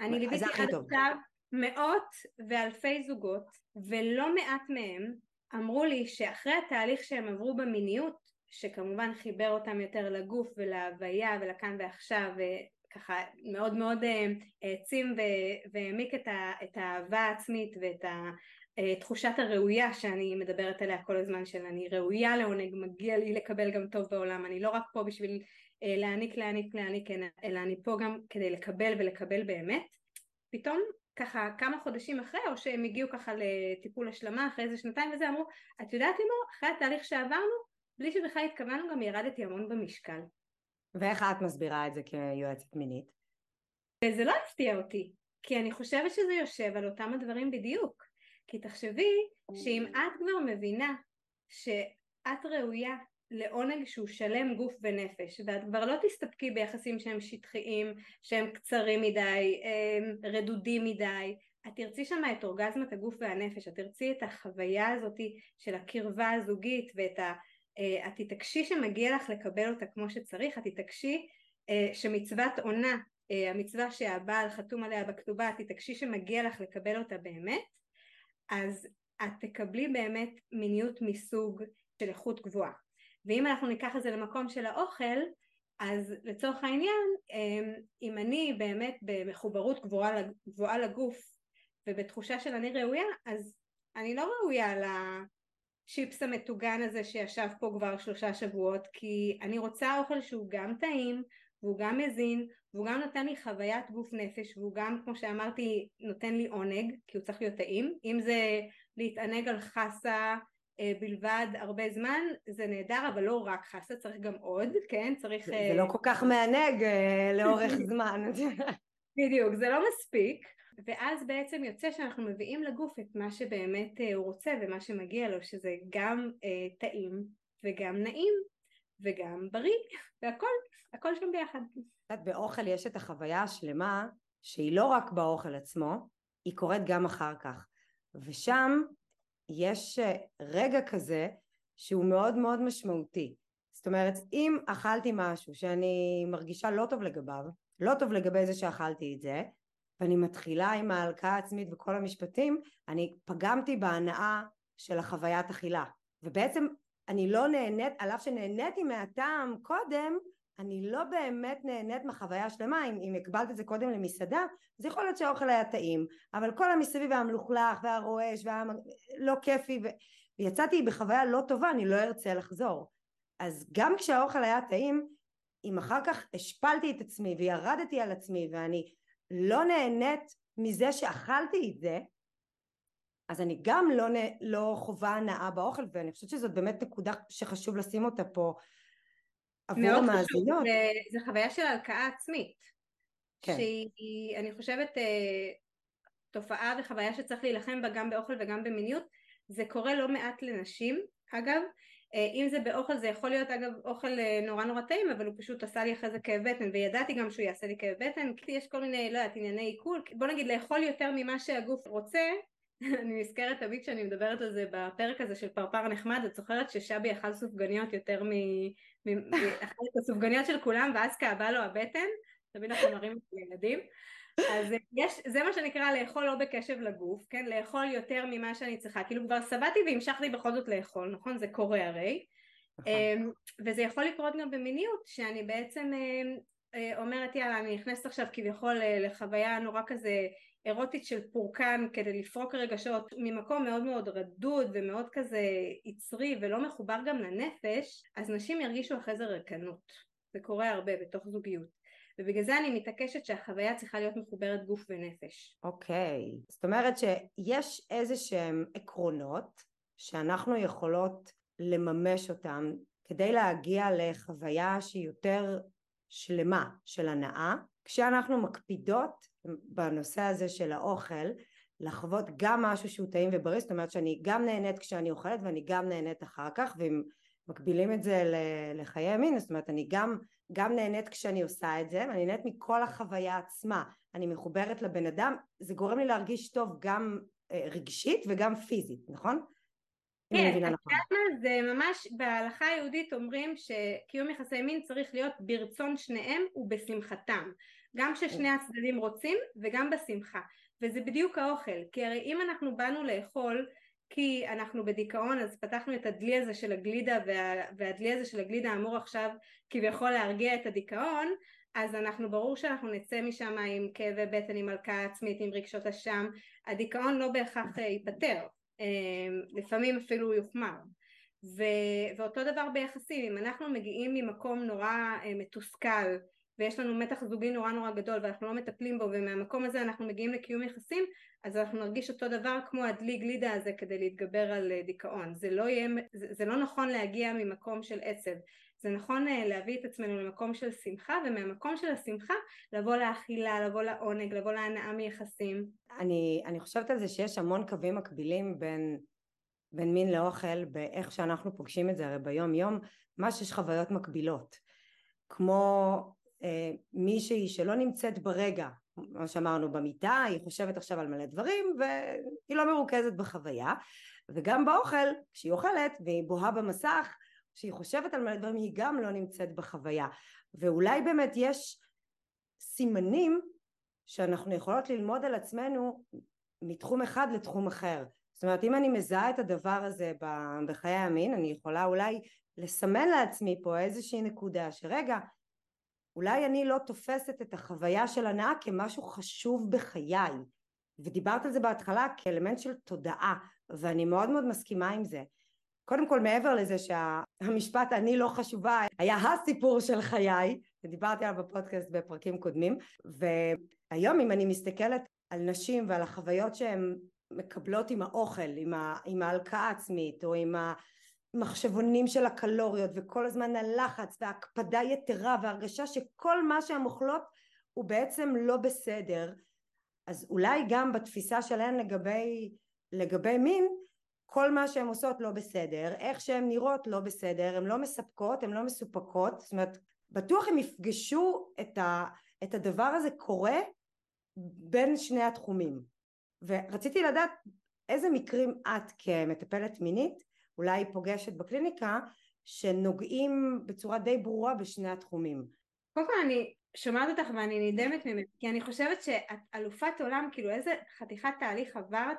אני ליוויתי עד עכשיו מאות ואלפי זוגות ולא מעט מהם אמרו לי שאחרי התהליך שהם עברו במיניות שכמובן חיבר אותם יותר לגוף ולהוויה ולכאן ועכשיו וככה מאוד מאוד אה, העצים והעמיק את האהבה העצמית ואת אה, תחושת הראויה שאני מדברת עליה כל הזמן של אני ראויה לעונג, מגיע לי לקבל גם טוב בעולם, אני לא רק פה בשביל אה, להעניק להעניק להעניק אלא אני פה גם כדי לקבל ולקבל באמת. פתאום ככה כמה חודשים אחרי או שהם הגיעו ככה לטיפול השלמה אחרי איזה שנתיים וזה אמרו את יודעת לימור אחרי התהליך שעברנו בלי שבכלל התכוונו גם ירדתי המון במשקל ואיך את מסבירה את זה כיועצת מינית? זה לא הפתיע אותי כי אני חושבת שזה יושב על אותם הדברים בדיוק כי תחשבי שאם את כבר מבינה שאת ראויה לעונג שהוא שלם גוף ונפש ואת כבר לא תסתפקי ביחסים שהם שטחיים, שהם קצרים מדי, רדודים מדי, את תרצי שם את אורגזמת הגוף והנפש, את תרצי את החוויה הזאת של הקרבה הזוגית ואת ה... אה, את תתעקשי שמגיע לך לקבל אותה כמו שצריך, את תתעקשי אה, שמצוות עונה, אה, המצווה שהבעל חתום עליה בכתובה, את תתעקשי שמגיע לך לקבל אותה באמת, אז את תקבלי באמת מיניות מסוג של איכות גבוהה. ואם אנחנו ניקח את זה למקום של האוכל, אז לצורך העניין, אמ, אם אני באמת במחוברות גבוהה, גבוהה לגוף ובתחושה של אני ראויה, אז אני לא ראויה לשיפס המטוגן הזה שישב פה כבר שלושה שבועות, כי אני רוצה אוכל שהוא גם טעים, והוא גם מזין, והוא גם נותן לי חוויית גוף נפש, והוא גם, כמו שאמרתי, נותן לי עונג, כי הוא צריך להיות טעים, אם זה להתענג על חסה אה, בלבד הרבה זמן זה נהדר אבל לא רק חסה צריך גם עוד כן? צריך זה, זה לא כל כך מענג אה, לאורך זמן. בדיוק זה לא מספיק ואז בעצם יוצא שאנחנו מביאים לגוף את מה שבאמת אה, הוא רוצה ומה שמגיע לו שזה גם אה, טעים וגם נעים וגם בריא והכל הכל שם ביחד. באוכל יש את החוויה השלמה שהיא לא רק באוכל עצמו היא קורית גם אחר כך ושם יש אה, רגע כזה שהוא מאוד מאוד משמעותי. זאת אומרת, אם אכלתי משהו שאני מרגישה לא טוב לגביו, לא טוב לגבי זה שאכלתי את זה, ואני מתחילה עם ההלקאה העצמית וכל המשפטים, אני פגמתי בהנאה של החוויית אכילה. ובעצם אני לא נהנית, על אף שנהניתי מהטעם קודם, אני לא באמת נהנית מהחוויה השלמה, אם, אם הקבלת את זה קודם למסעדה, אז יכול להיות שהאוכל היה טעים, אבל כל המסביב היה מלוכלך והרועש לא כיפי, ו... ויצאתי בחוויה לא טובה, אני לא ארצה לחזור. אז גם כשהאוכל היה טעים, אם אחר כך השפלתי את עצמי וירדתי על עצמי ואני לא נהנית מזה שאכלתי את זה, אז אני גם לא, לא חווה הנאה באוכל ואני חושבת שזאת באמת נקודה שחשוב לשים אותה פה עבור המאזינות. זה חוויה של הלקאה עצמית. כן. שהיא, אני חושבת, אה, תופעה וחוויה שצריך להילחם בה גם באוכל וגם במיניות. זה קורה לא מעט לנשים, אגב. אה, אם זה באוכל זה יכול להיות אגב אוכל אה, נורא נורא טעים אבל הוא פשוט עשה לי אחרי זה כאב בטן וידעתי גם שהוא יעשה לי כאב בטן כי יש כל מיני לא יודעת ענייני עיכול בוא נגיד לאכול יותר ממה שהגוף רוצה אני נזכרת תמיד כשאני מדברת על זה בפרק הזה של פרפר נחמד, את זוכרת ששבי אכל סופגניות יותר מ... אכל את הסופגניות של כולם ואז כאבה לו הבטן, תמיד אנחנו מראים את הילדים. אז יש, זה מה שנקרא לאכול לא בקשב לגוף, כן? לאכול יותר ממה שאני צריכה, כאילו כבר שבעתי והמשכתי בכל זאת לאכול, נכון? זה קורה הרי. נכון. אמ, וזה יכול לקרות גם במיניות, שאני בעצם אה, אומרת יאללה אני נכנסת עכשיו כביכול אה, לחוויה נורא כזה אירוטית של פורקן כדי לפרוק רגשות ממקום מאוד מאוד רדוד ומאוד כזה יצרי ולא מחובר גם לנפש אז נשים ירגישו אחרי זה רקנות זה קורה הרבה בתוך זוגיות ובגלל זה אני מתעקשת שהחוויה צריכה להיות מחוברת גוף ונפש. אוקיי, okay. זאת אומרת שיש איזה שהם עקרונות שאנחנו יכולות לממש אותם כדי להגיע לחוויה שהיא יותר שלמה של הנאה, כשאנחנו מקפידות בנושא הזה של האוכל לחוות גם משהו שהוא טעים ובריא, זאת אומרת שאני גם נהנית כשאני אוכלת ואני גם נהנית אחר כך, ואם מקבילים את זה לחיי מין, זאת אומרת אני גם, גם נהנית כשאני עושה את זה, ואני נהנית מכל החוויה עצמה, אני מחוברת לבן אדם, זה גורם לי להרגיש טוב גם אה, רגשית וגם פיזית, נכון? כן, נכון. זה ממש, בהלכה היהודית אומרים שקיום יחסי מין צריך להיות ברצון שניהם ובשמחתם. גם כששני כן. הצדדים רוצים וגם בשמחה. וזה בדיוק האוכל, כי הרי אם אנחנו באנו לאכול כי אנחנו בדיכאון אז פתחנו את הדלי הזה של הגלידה וה, והדלי הזה של הגלידה אמור עכשיו כביכול להרגיע את הדיכאון אז אנחנו ברור שאנחנו נצא משם עם כאבי בטן, עם הלקאה עצמית, עם רגשות אשם, הדיכאון לא בהכרח אה, ייפתר, אה, לפעמים אפילו יוחמר. ו, ואותו דבר ביחסים, אם אנחנו מגיעים ממקום נורא אה, מתוסכל ויש לנו מתח זוגי נורא נורא גדול ואנחנו לא מטפלים בו ומהמקום הזה אנחנו מגיעים לקיום יחסים אז אנחנו נרגיש אותו דבר כמו הדלי גלידה הזה כדי להתגבר על אה, דיכאון. זה לא, יהיה, זה, זה לא נכון להגיע ממקום של עצב. זה נכון אה, להביא את עצמנו למקום של שמחה ומהמקום של השמחה לבוא לאכילה, לבוא לעונג, לבוא להנאה מיחסים. אני, אני חושבת על זה שיש המון קווים מקבילים בין בין מין לאוכל באיך שאנחנו פוגשים את זה הרי ביום יום ממש יש חוויות מקבילות. כמו מישהי שלא נמצאת ברגע, מה שאמרנו במיטה, היא חושבת עכשיו על מלא דברים והיא לא מרוכזת בחוויה וגם באוכל, כשהיא אוכלת והיא בוהה במסך, כשהיא חושבת על מלא דברים היא גם לא נמצאת בחוויה. ואולי באמת יש סימנים שאנחנו יכולות ללמוד על עצמנו מתחום אחד לתחום אחר. זאת אומרת אם אני מזהה את הדבר הזה בחיי המין אני יכולה אולי לסמן לעצמי פה איזושהי נקודה שרגע אולי אני לא תופסת את החוויה של הנאה כמשהו חשוב בחיי. ודיברת על זה בהתחלה כאלמנט של תודעה ואני מאוד מאוד מסכימה עם זה. קודם כל מעבר לזה שהמשפט אני לא חשובה היה הסיפור של חיי ודיברתי עליו בפודקאסט בפרקים קודמים והיום אם אני מסתכלת על נשים ועל החוויות שהן מקבלות עם האוכל, עם, ה, ההלקאה העצמית או עם מחשבונים של הקלוריות וכל הזמן הלחץ וההקפדה יתרה והרגשה שכל מה שהן אוכלות הוא בעצם לא בסדר. אז אולי גם בתפיסה שלהן לגבי, לגבי מין כל מה שהן עושות לא בסדר, איך שהן נראות לא בסדר, הן לא מספקות, הן לא מסופקות, זאת אומרת בטוח הם יפגשו את, ה, את הדבר הזה קורה בין שני התחומים. ורציתי לדעת איזה מקרים את כמטפלת מינית אולי פוגשת בקליניקה, שנוגעים בצורה די ברורה בשני התחומים. קודם כל אני שומעת אותך ואני נדהמת ממך, כי אני חושבת שאת אלופת עולם, כאילו איזה חתיכת תהליך עברת,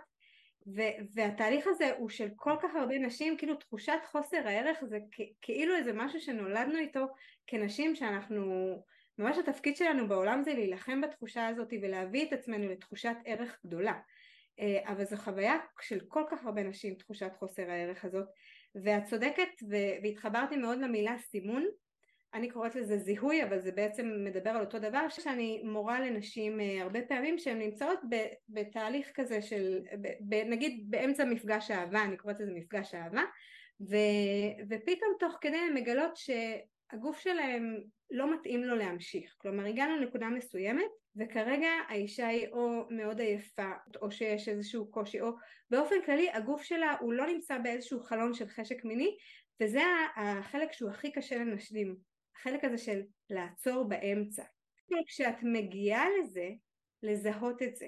ו- והתהליך הזה הוא של כל כך הרבה נשים, כאילו תחושת חוסר הערך זה כ- כאילו איזה משהו שנולדנו איתו כנשים שאנחנו, ממש התפקיד שלנו בעולם זה להילחם בתחושה הזאת ולהביא את עצמנו לתחושת ערך גדולה. אה, אבל זו חוויה של כל כך הרבה נשים תחושת חוסר הערך הזאת. ואת צודקת והתחברתי מאוד למילה סימון. אני קוראת לזה זיהוי אבל זה בעצם מדבר על אותו דבר שאני מורה לנשים אה, הרבה פעמים שהן נמצאות בתהליך כזה של נגיד באמצע מפגש אהבה אני קוראת לזה מפגש אהבה ו, ופתאום תוך כדי הן מגלות שהגוף שלהם לא מתאים לו להמשיך. כלומר הגענו לנקודה מסוימת וכרגע האישה היא או מאוד עייפה או שיש איזשהו קושי או באופן כללי הגוף שלה הוא לא נמצא באיזשהו חלון של חשק מיני וזה החלק שהוא הכי קשה לנשלים החלק הזה של לעצור באמצע. כשאת מגיעה לזה לזהות את זה.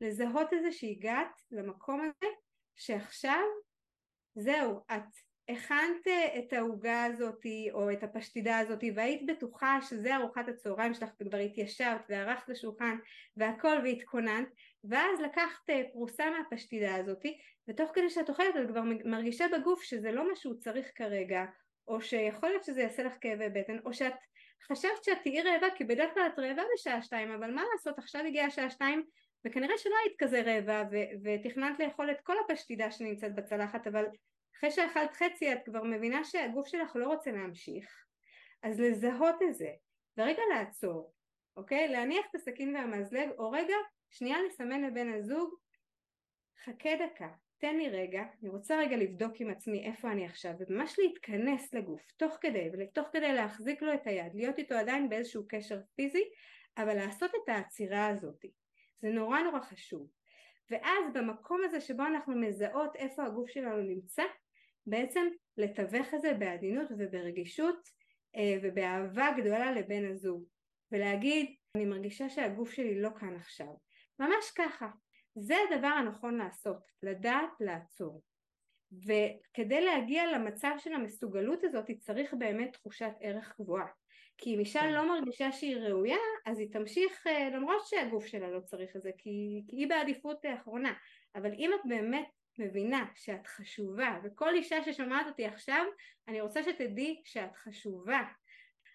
לזהות את זה שהגעת למקום הזה שעכשיו זהו את הכנת את העוגה הזאת או את הפשטידה הזאת והיית בטוחה שזה ארוחת הצהריים שלך וכבר התיישבת וערכת לשולחן והכל והתכוננת ואז לקחת פרוסה מהפשטידה הזאת ותוך כדי שאת אוכלת את כבר מרגישה בגוף שזה לא מה שהוא צריך כרגע או שיכול להיות שזה יעשה לך כאבי בטן או שאת חשבת שאת תהיי רעבה כי בדרך כלל את רעבה בשעה שתיים אבל מה לעשות עכשיו הגיעה השעה שתיים וכנראה שלא היית כזה רעבה ותכננת לאכול את כל הפשטידה שנמצאת בצלחת אבל אחרי שאכלת חצי את כבר מבינה שהגוף שלך לא רוצה להמשיך אז לזהות את זה ורגע לעצור אוקיי? להניח את הסכין והמזלג או רגע שנייה לסמן לבן הזוג חכה דקה תן לי רגע, אני רוצה רגע לבדוק עם עצמי איפה אני עכשיו וממש להתכנס לגוף תוך כדי ותוך כדי להחזיק לו את היד, להיות איתו עדיין באיזשהו קשר פיזי אבל לעשות את העצירה הזאת זה נורא נורא חשוב ואז במקום הזה שבו אנחנו מזהות איפה הגוף שלנו נמצא בעצם לתווך את זה בעדינות וברגישות אה, ובאהבה גדולה לבן הזוג ולהגיד אני מרגישה שהגוף שלי לא כאן עכשיו. ממש ככה. זה הדבר הנכון לעשות לדעת לעצור. וכדי להגיע למצב של המסוגלות הזאת צריך באמת תחושת ערך גבוהה. כי אם אישה כן. לא מרגישה שהיא ראויה אז היא תמשיך אה, למרות שהגוף שלה לא צריך את זה כי, כי היא בעדיפות האחרונה אבל אם את באמת מבינה שאת חשובה וכל אישה ששומעת אותי עכשיו אני רוצה שתדעי שאת חשובה.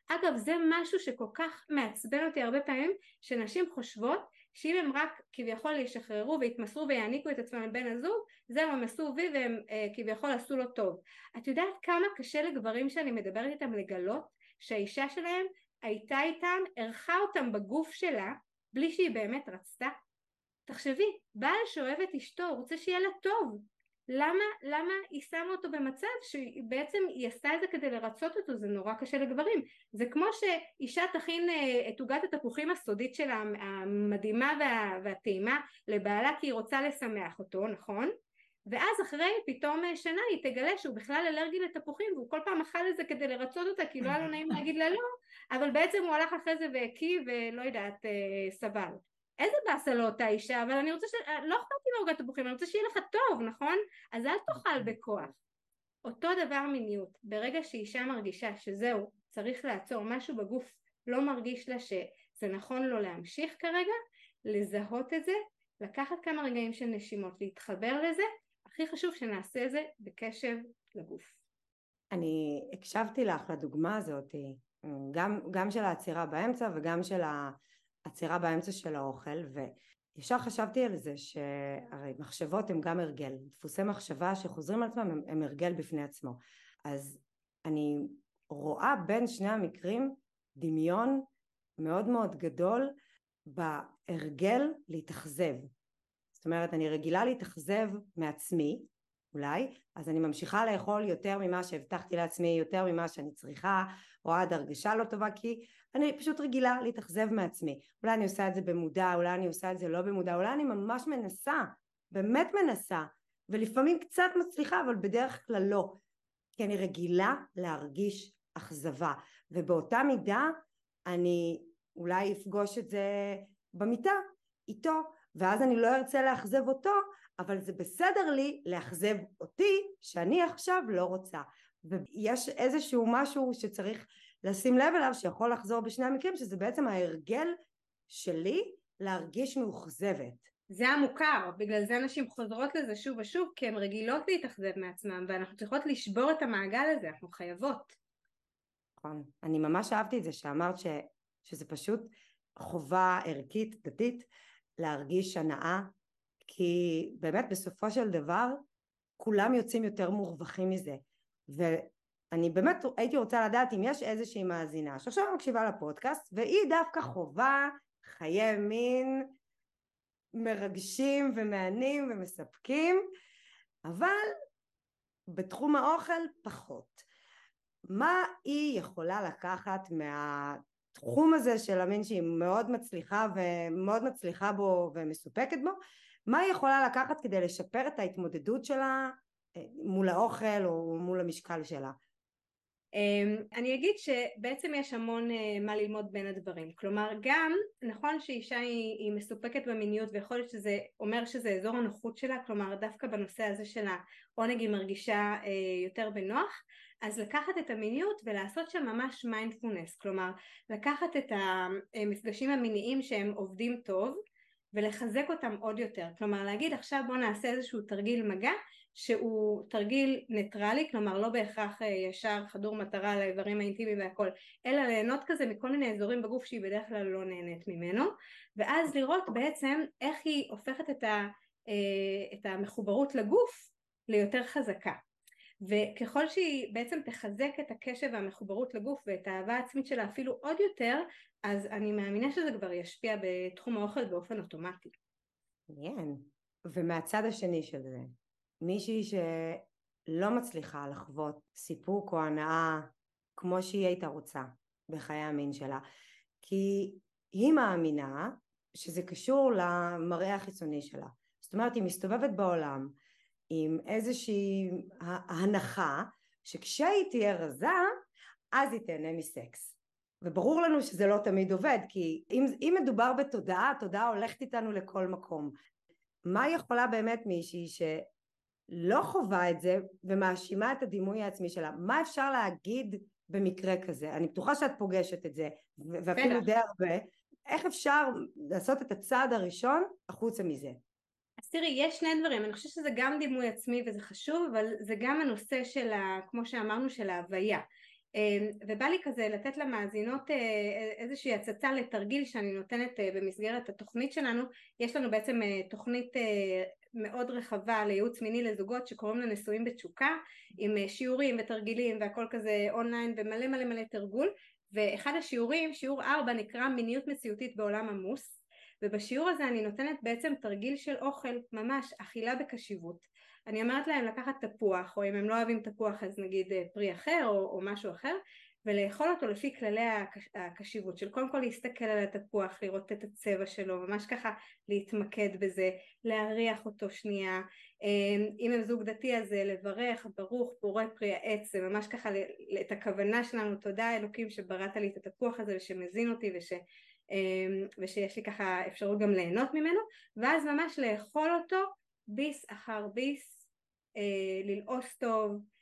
אגב זה משהו שכל כך מעצבן אותי הרבה פעמים שנשים חושבות שאם הם רק כביכול ישחררו ויתמסרו ויעניקו את עצמם לבן הזוג זהו הם עשו וי והם אה, כביכול עשו לו טוב. את יודעת כמה קשה לגברים שאני מדברת איתם לגלות שהאישה שלהם הייתה איתם ערכה אותם בגוף שלה בלי שהיא באמת רצתה תחשבי, בעל שאוהב את אשתו, רוצה שיהיה לה טוב. למה, למה היא שמה אותו במצב שבעצם היא עשתה את זה כדי לרצות אותו, זה נורא קשה לגברים. זה כמו שאישה תכין אה, את עוגת התפוחים הסודית שלה, המדהימה וה, והטעימה, לבעלה כי היא רוצה לשמח אותו, נכון? ואז אחרי פתאום אה, שנה היא תגלה שהוא בכלל אלרגי לתפוחים והוא כל פעם אכל את זה כדי לרצות אותה כי לא היה לו נעים להגיד לה לא אבל בעצם הוא הלך אחרי זה והקיא ולא יודעת אה, סבל איזה באסה לאותה אישה, אבל אני רוצה ש... לא אכפת לי מעוגת תפוחים, אני רוצה שיהיה לך טוב, נכון? אז אל תאכל בכוח. אותו דבר מיניות, ברגע שאישה מרגישה שזהו, צריך לעצור, משהו בגוף לא מרגיש לה שזה נכון לו להמשיך כרגע, לזהות את זה, לקחת כמה רגעים של נשימות, להתחבר לזה, הכי חשוב שנעשה את זה בקשב לגוף. אני הקשבתי לך לדוגמה הזאת, גם, גם של העצירה באמצע וגם של ה... עצירה באמצע של האוכל וישר חשבתי על זה שהרי מחשבות הם גם הרגל, דפוסי מחשבה שחוזרים על עצמם הם, הם הרגל בפני עצמו. אז אני רואה בין שני המקרים דמיון מאוד מאוד גדול בהרגל להתאכזב. זאת אומרת אני רגילה להתאכזב מעצמי אולי, אז אני ממשיכה לאכול יותר ממה שהבטחתי לעצמי, יותר ממה שאני צריכה, או עד הרגשה לא טובה, כי אני פשוט רגילה להתאכזב מעצמי. אולי אני עושה את זה במודע, אולי אני עושה את זה לא במודע, אולי אני ממש מנסה, באמת מנסה, ולפעמים קצת מצליחה, אבל בדרך כלל לא. כי אני רגילה להרגיש אכזבה, ובאותה מידה אני אולי אפגוש את זה במיטה איתו, ואז אני לא ארצה לאכזב אותו, אבל זה בסדר לי לאכזב אותי שאני עכשיו לא רוצה. ויש איזשהו משהו שצריך לשים לב אליו שיכול לחזור בשני המקרים שזה בעצם ההרגל שלי להרגיש מאוכזבת. זה המוכר, בגלל זה נשים חוזרות לזה שוב ושוב כי הן רגילות להתאכזב מעצמן ואנחנו צריכות לשבור את המעגל הזה, אנחנו חייבות. נכון, אני ממש אהבתי את זה שאמרת ש, שזה פשוט חובה ערכית דתית להרגיש הנאה כי באמת בסופו של דבר כולם יוצאים יותר מורווחים מזה ואני באמת הייתי רוצה לדעת אם יש איזושהי מאזינה שעכשיו מקשיבה לפודקאסט והיא דווקא חובה חיי מין מרגשים ומענים ומספקים אבל בתחום האוכל פחות. מה היא יכולה לקחת מהתחום הזה של המין שהיא מאוד מצליחה ומאוד מצליחה בו ומסופקת בו? מה היא יכולה לקחת כדי לשפר את ההתמודדות שלה אה, מול האוכל או מול המשקל שלה אני אגיד שבעצם יש המון אה, מה ללמוד בין הדברים. כלומר גם נכון שאישה היא, היא מסופקת במיניות ויכול להיות שזה אומר שזה אזור הנוחות שלה כלומר דווקא בנושא הזה של העונג היא מרגישה אה, יותר בנוח אז לקחת את המיניות ולעשות שם ממש מיינדפולנס כלומר לקחת את המפגשים המיניים שהם עובדים טוב ולחזק אותם עוד יותר. כלומר להגיד עכשיו בוא נעשה איזשהו תרגיל מגע שהוא תרגיל ניטרלי, כלומר לא בהכרח אה, ישר חדור מטרה לאיברים האינטימיים והכל, אלא ליהנות כזה מכל מיני אזורים בגוף שהיא בדרך כלל לא נהנית ממנו, ואז לראות בעצם איך היא הופכת את, ה, אה, את המחוברות לגוף ליותר חזקה. וככל שהיא בעצם תחזק את הקשב והמחוברות לגוף ואת האהבה העצמית שלה אפילו עוד יותר, אז אני מאמינה שזה כבר ישפיע בתחום האוכל באופן אוטומטי. מעניין. ומהצד השני של זה, מישהי שלא מצליחה לחוות סיפוק או הנאה כמו שהיא הייתה רוצה בחיי המין שלה כי היא מאמינה שזה קשור למראה החיצוני שלה. זאת אומרת היא מסתובבת בעולם עם איזושהי הנחה שכשהיא תהיה רזה אז היא תהנה מסקס. וברור לנו שזה לא תמיד עובד כי אם, אם מדובר בתודעה התודעה הולכת איתנו לכל מקום. מה יכולה באמת מישהי ש... לא חווה את זה ומאשימה את הדימוי העצמי שלה. מה אפשר להגיד במקרה כזה? אני בטוחה שאת פוגשת את זה, ואפילו די הרבה. איך אפשר לעשות את הצעד הראשון החוצה מזה? אז תראי, יש שני דברים, אני חושבת שזה גם דימוי עצמי וזה חשוב, אבל זה גם הנושא של, ה, כמו שאמרנו, של ההוויה. אמ, ובא לי כזה לתת למאזינות אה, איזושהי הצצה לתרגיל שאני נותנת אה, במסגרת התוכנית שלנו יש לנו בעצם אה, תוכנית מאוד רחבה לייעוץ מיני לזוגות שקוראים לה נשואים בתשוקה עם שיעורים ותרגילים והכל כזה אונליין ומלא מלא מלא תרגול ואחד השיעורים, שיעור 4 נקרא מיניות מציאותית בעולם עמוס ובשיעור הזה אני נותנת בעצם תרגיל של אוכל ממש אכילה בקשיבות. אני אומרת להם לקחת תפוח, או אם הם לא אוהבים תפוח אז נגיד אה, פרי אחר או, או משהו אחר, ולאכול אותו לפי כללי הקשיבות של קודם כל להסתכל על התפוח, לראות את הצבע שלו, ממש ככה להתמקד בזה, להריח אותו שנייה, אה, אם הם זוג דתי אז לברך, ברוך, פורה פרי העץ, זה ממש ככה את הכוונה שלנו, תודה אלוקים שבראת לי את התפוח הזה ושמזין אותי וש... אה, ושיש לי ככה אפשרות גם ליהנות ממנו, ואז ממש לאכול אותו ביס אחר ביס אה, ללעוס טוב, אה,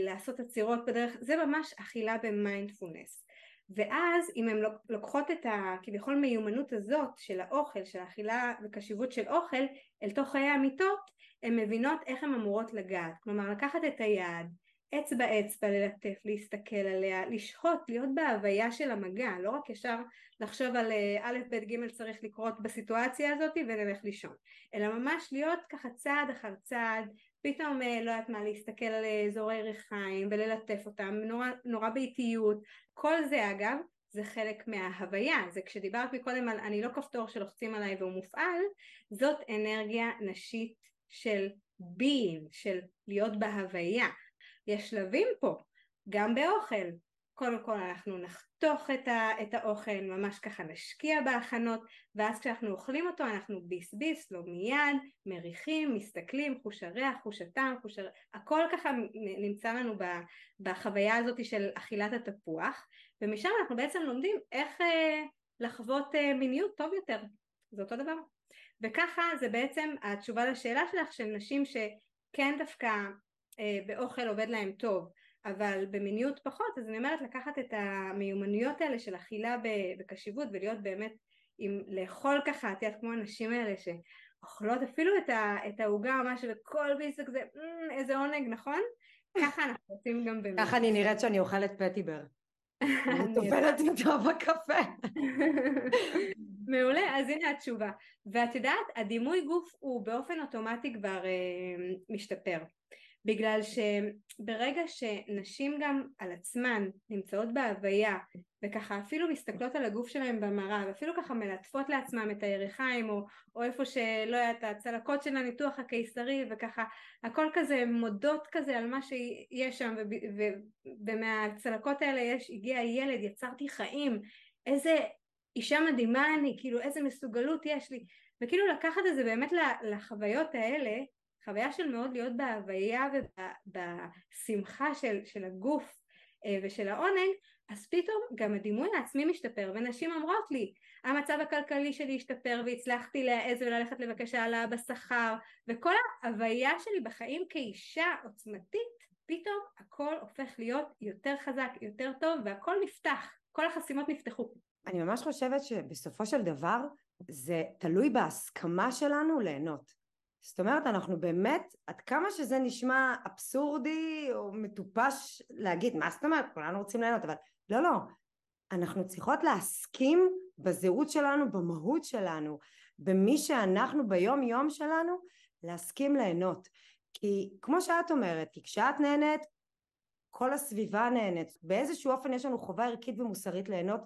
לעשות עצירות בדרך, זה ממש אכילה במיינדפולנס. ואז אם הן לוקחות את הכביכול מיומנות הזאת של האוכל, של האכילה וקשיבות של אוכל אל תוך חיי המיטות, הן מבינות איך הן אמורות לגעת. כלומר לקחת את היד, אצבע אצבע ללטף, להסתכל עליה, לשהות, להיות בהוויה של המגע, לא רק ישר לחשוב על אה, א', ב', ג' צריך לקרות בסיטואציה הזאת ונלך לישון, אלא ממש להיות ככה צעד אחר צעד, פתאום אה, לא יודעת מה להסתכל על אזורי ריחיים וללטף אותם נורא, נורא באיטיות. כל זה אגב זה חלק מההוויה. זה כשדיברת מקודם על אני לא כפתור שלוחצים עליי והוא מופעל זאת אנרגיה נשית של being של להיות בהוויה. יש שלבים פה גם באוכל קודם כל אנחנו נחתוך את, ה, את האוכל, ממש ככה נשקיע בהכנות, ואז כשאנחנו אוכלים אותו אנחנו ביס ביס, לא מיד, מריחים, מסתכלים, חוש הריח, חוש הטעם, חוש הר... הכל ככה נמצא לנו בחוויה הזאת של אכילת התפוח, ומשם אנחנו בעצם לומדים איך אה, לחוות אה, מיניות טוב יותר, זה אותו דבר. וככה זה בעצם התשובה לשאלה שלך של נשים שכן דווקא אה, באוכל עובד להם טוב אבל במיניות פחות אז אני אומרת לקחת את המיומנויות האלה של אכילה בקשיבות ולהיות באמת עם לאכול ככה את יודעת כמו הנשים האלה שאוכלות אפילו את העוגה ממש וכל ביס כזה אמ, איזה עונג נכון? ככה אנחנו עושים גם באמת. ככה אני נראית שאני אוכלת פטיבר. אני טופלת איתו בקפה. מעולה, אז הנה התשובה. ואת יודעת, הדימוי גוף הוא באופן אוטומטי כבר אה, משתפר. בגלל שברגע שנשים גם על עצמן נמצאות בהוויה וככה אפילו מסתכלות על הגוף שלהן במראה ואפילו ככה מלטפות לעצמן את הירכיים או, או איפה שלא היה את הצלקות של הניתוח הקיסרי וככה הכל כזה מודות כזה על מה שיש שם ומהצלקות האלה יש, הגיע ילד, יצרתי חיים, איזה אישה מדהימה אני, כאילו איזה מסוגלות יש לי. וכאילו לקחת את זה באמת לחוויות האלה חוויה של מאוד להיות בהוויה ובשמחה של, של הגוף אה, ושל העונג, אז פתאום גם הדימוי העצמי משתפר, ונשים אומרות לי, המצב הכלכלי שלי השתפר והצלחתי להעז וללכת לבקש העלאה בשכר, וכל ההוויה שלי בחיים כאישה עוצמתית, פתאום הכל הופך להיות יותר חזק, יותר טוב, והכל נפתח, כל החסימות נפתחו. אני ממש חושבת שבסופו של דבר זה תלוי בהסכמה שלנו ליהנות. זאת אומרת אנחנו באמת עד כמה שזה נשמע אבסורדי או מטופש להגיד מה זאת אומרת כולנו רוצים ליהנות אבל לא לא. אנחנו צריכות להסכים בזהות שלנו במהות שלנו במי שאנחנו ביום יום שלנו להסכים ליהנות. כי כמו שאת אומרת כי כשאת נהנית כל הסביבה נהנית. באיזשהו אופן יש לנו חובה ערכית ומוסרית ליהנות.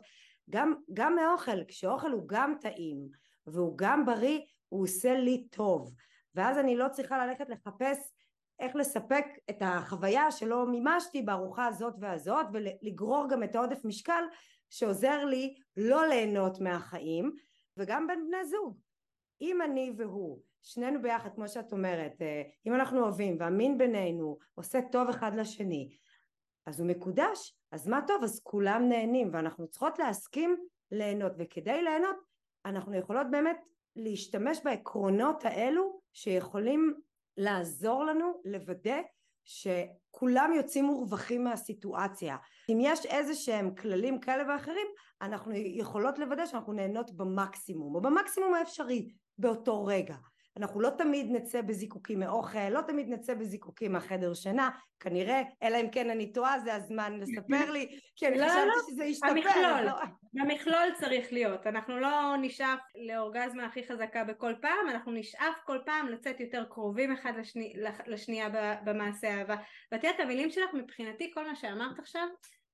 גם, גם מאוכל כשאוכל הוא גם טעים והוא גם בריא הוא עושה לי טוב ואז אני לא צריכה ללכת לחפש איך לספק את החוויה שלא מימשתי בארוחה הזאת והזאת ולגרור גם את העודף משקל שעוזר לי לא ליהנות מהחיים וגם בין בני זוג. אם אני והוא שנינו ביחד כמו שאת אומרת אה, אם אנחנו אוהבים והמין בינינו עושה טוב אחד לשני אז הוא מקודש אז מה טוב? אז כולם נהנים ואנחנו צריכות להסכים ליהנות וכדי ליהנות אנחנו יכולות באמת להשתמש בעקרונות האלו שיכולים לעזור לנו לוודא שכולם יוצאים מורווחים מהסיטואציה. אם יש איזה שהם כללים כאלה ואחרים, אנחנו יכולות לוודא שאנחנו נהנות במקסימום, או במקסימום האפשרי באותו רגע. אנחנו לא תמיד נצא בזיקוקים מאוכל, לא תמיד נצא בזיקוקים מהחדר שינה, כנראה, אלא אם כן אני טועה, זה הזמן לספר לי, כי אני לא, חשבתי לא, שזה ישתפר. המכלול, לא. המכלול צריך להיות, אנחנו לא נשאף לאורגזמה הכי חזקה בכל פעם, אנחנו נשאף כל פעם לצאת יותר קרובים אחד לשני, לשנייה במעשה אהבה. ואת יודעת, המילים שלך מבחינתי, כל מה שאמרת עכשיו,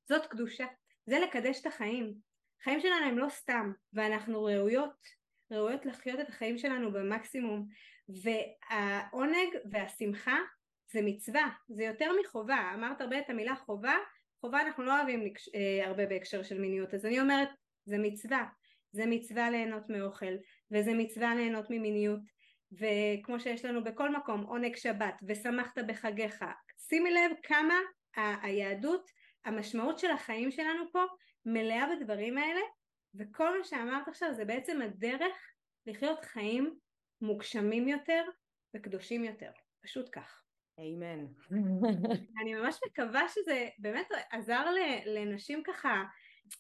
זאת קדושה, זה לקדש את החיים. החיים שלנו הם לא סתם, ואנחנו ראויות ראויות לחיות את החיים שלנו במקסימום. והעונג והשמחה זה מצווה, זה יותר מחובה, אמרת הרבה את המילה חובה, חובה אנחנו לא אוהבים. אה, הרבה בהקשר של מיניות, אז אני אומרת זה מצווה, זה מצווה ליהנות מאוכל וזה מצווה ליהנות ממיניות. וכמו שיש לנו בכל מקום עונג שבת ושמחת בחגיך, שימי לב כמה היהדות, המשמעות של החיים שלנו פה מלאה בדברים האלה וכל מה שאמרת עכשיו זה בעצם הדרך לחיות חיים מוגשמים יותר וקדושים יותר, פשוט כך. אמן. אני ממש מקווה שזה באמת עזר לנשים ככה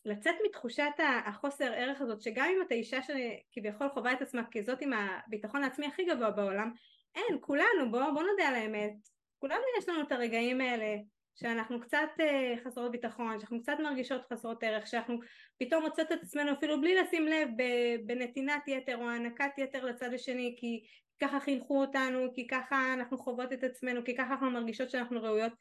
לצאת מתחושת החוסר ערך הזאת, שגם אם את האישה שכביכול חווה את עצמה כזאת עם הביטחון העצמי הכי גבוה בעולם, אין, כולנו, בואו בוא נודה על האמת, כולנו יש לנו את הרגעים האלה שאנחנו קצת uh, חסרות ביטחון, שאנחנו קצת מרגישות חסרות ערך, שאנחנו פתאום מוצאות את עצמנו אפילו בלי לשים לב בנתינת יתר או הענקת יתר לצד השני כי ככה חינכו אותנו, כי ככה אנחנו חוות את עצמנו, כי ככה אנחנו מרגישות שאנחנו ראויות.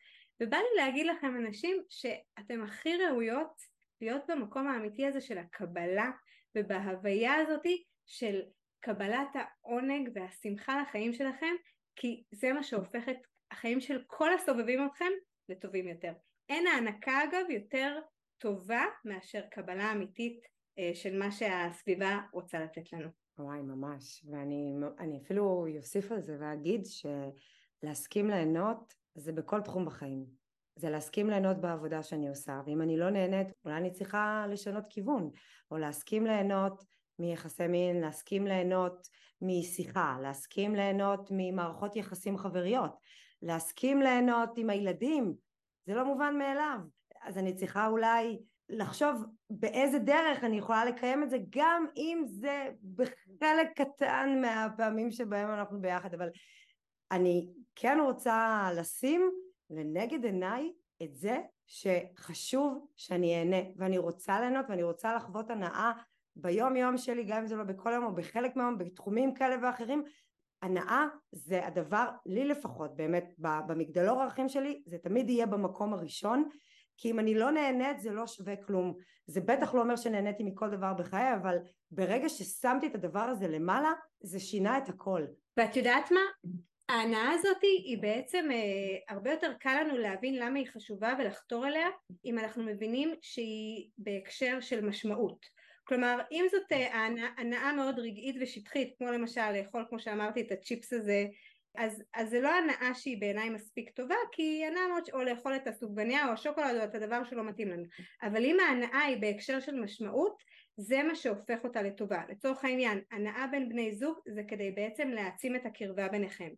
ובא לי להגיד לכם אנשים שאתם הכי ראויות להיות במקום האמיתי הזה של הקבלה ובהוויה הזאתי של קבלת העונג והשמחה לחיים שלכם כי זה מה שהופך את החיים של כל הסובבים אתכם לטובים יותר. אין הענקה אגב יותר טובה מאשר קבלה אמיתית אה, של מה שהסביבה רוצה לתת לנו. וואי ממש, ואני אפילו אוסיף על זה ואגיד שלהסכים ליהנות זה בכל תחום בחיים. זה להסכים ליהנות בעבודה שאני עושה, ואם אני לא נהנית אולי אני צריכה לשנות כיוון, או להסכים ליהנות מיחסי מין, להסכים ליהנות משיחה, להסכים ליהנות ממערכות יחסים חבריות, להסכים ליהנות עם הילדים, זה לא מובן מאליו. אז אני צריכה אולי לחשוב באיזה דרך אני יכולה לקיים את זה, גם אם זה בחלק קטן מהפעמים שבהם אנחנו ביחד, אבל אני כן רוצה לשים לנגד עיניי את זה שחשוב שאני אהנה ואני רוצה ליהנות ואני רוצה לחוות הנאה ביום יום שלי גם אם זה לא בכל יום או בחלק מהיום בתחומים כאלה ואחרים הנאה זה הדבר לי לפחות באמת במגדלור הערכים שלי זה תמיד יהיה במקום הראשון כי אם אני לא נהנית זה לא שווה כלום. זה בטח לא אומר שנהניתי מכל דבר בחיי אבל ברגע ששמתי את הדבר הזה למעלה זה שינה את הכל. ואת יודעת מה? ההנאה הזאת היא בעצם אה, הרבה יותר קל לנו להבין למה היא חשובה ולחתור אליה אם אנחנו מבינים שהיא בהקשר של משמעות כלומר אם זאת אה, הנאה מאוד רגעית ושטחית כמו למשל לאכול כמו שאמרתי את הצ'יפס הזה אז, אז זה לא הנאה שהיא בעיניי מספיק טובה כי היא הנאה מאוד או לאכול את הסופגניה או השוקולד או את הדבר שלא מתאים לנו. אבל אם ההנאה היא בהקשר של משמעות זה מה שהופך אותה לטובה. לצורך העניין הנאה בין בני זוג זה כדי בעצם להעצים את הקרבה ביניכם.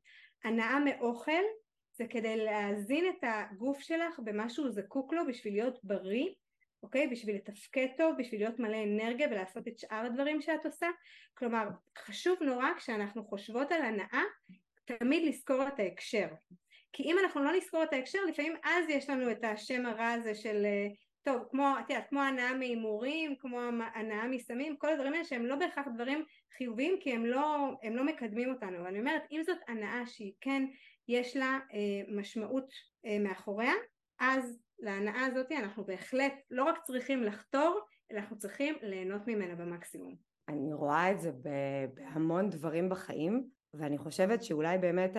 הנאה מאוכל זה כדי להזין את הגוף שלך במה שהוא זקוק לו בשביל להיות בריא אוקיי? בשביל לתפקד טוב, בשביל להיות מלא אנרגיה ולעשות את שאר הדברים שאת עושה. כלומר, חשוב נורא כשאנחנו חושבות על הנאה, תמיד לזכור את ההקשר. כי אם אנחנו לא נזכור את ההקשר, לפעמים אז יש לנו את השם הרע הזה של, אה, טוב, כמו, את יודעת, כמו הנאה מהימורים, כמו הנאה מסמים, כל הדברים האלה שהם לא בהכרח דברים חיוביים, כי הם לא, הם לא מקדמים אותנו. ואני אומרת, אם זאת הנאה שהיא כן, יש לה אה, משמעות אה, מאחוריה, אז להנאה הזאת אנחנו בהחלט לא רק צריכים לחתור, אלא אנחנו צריכים ליהנות ממנה במקסימום. אני רואה את זה בהמון דברים בחיים, ואני חושבת שאולי באמת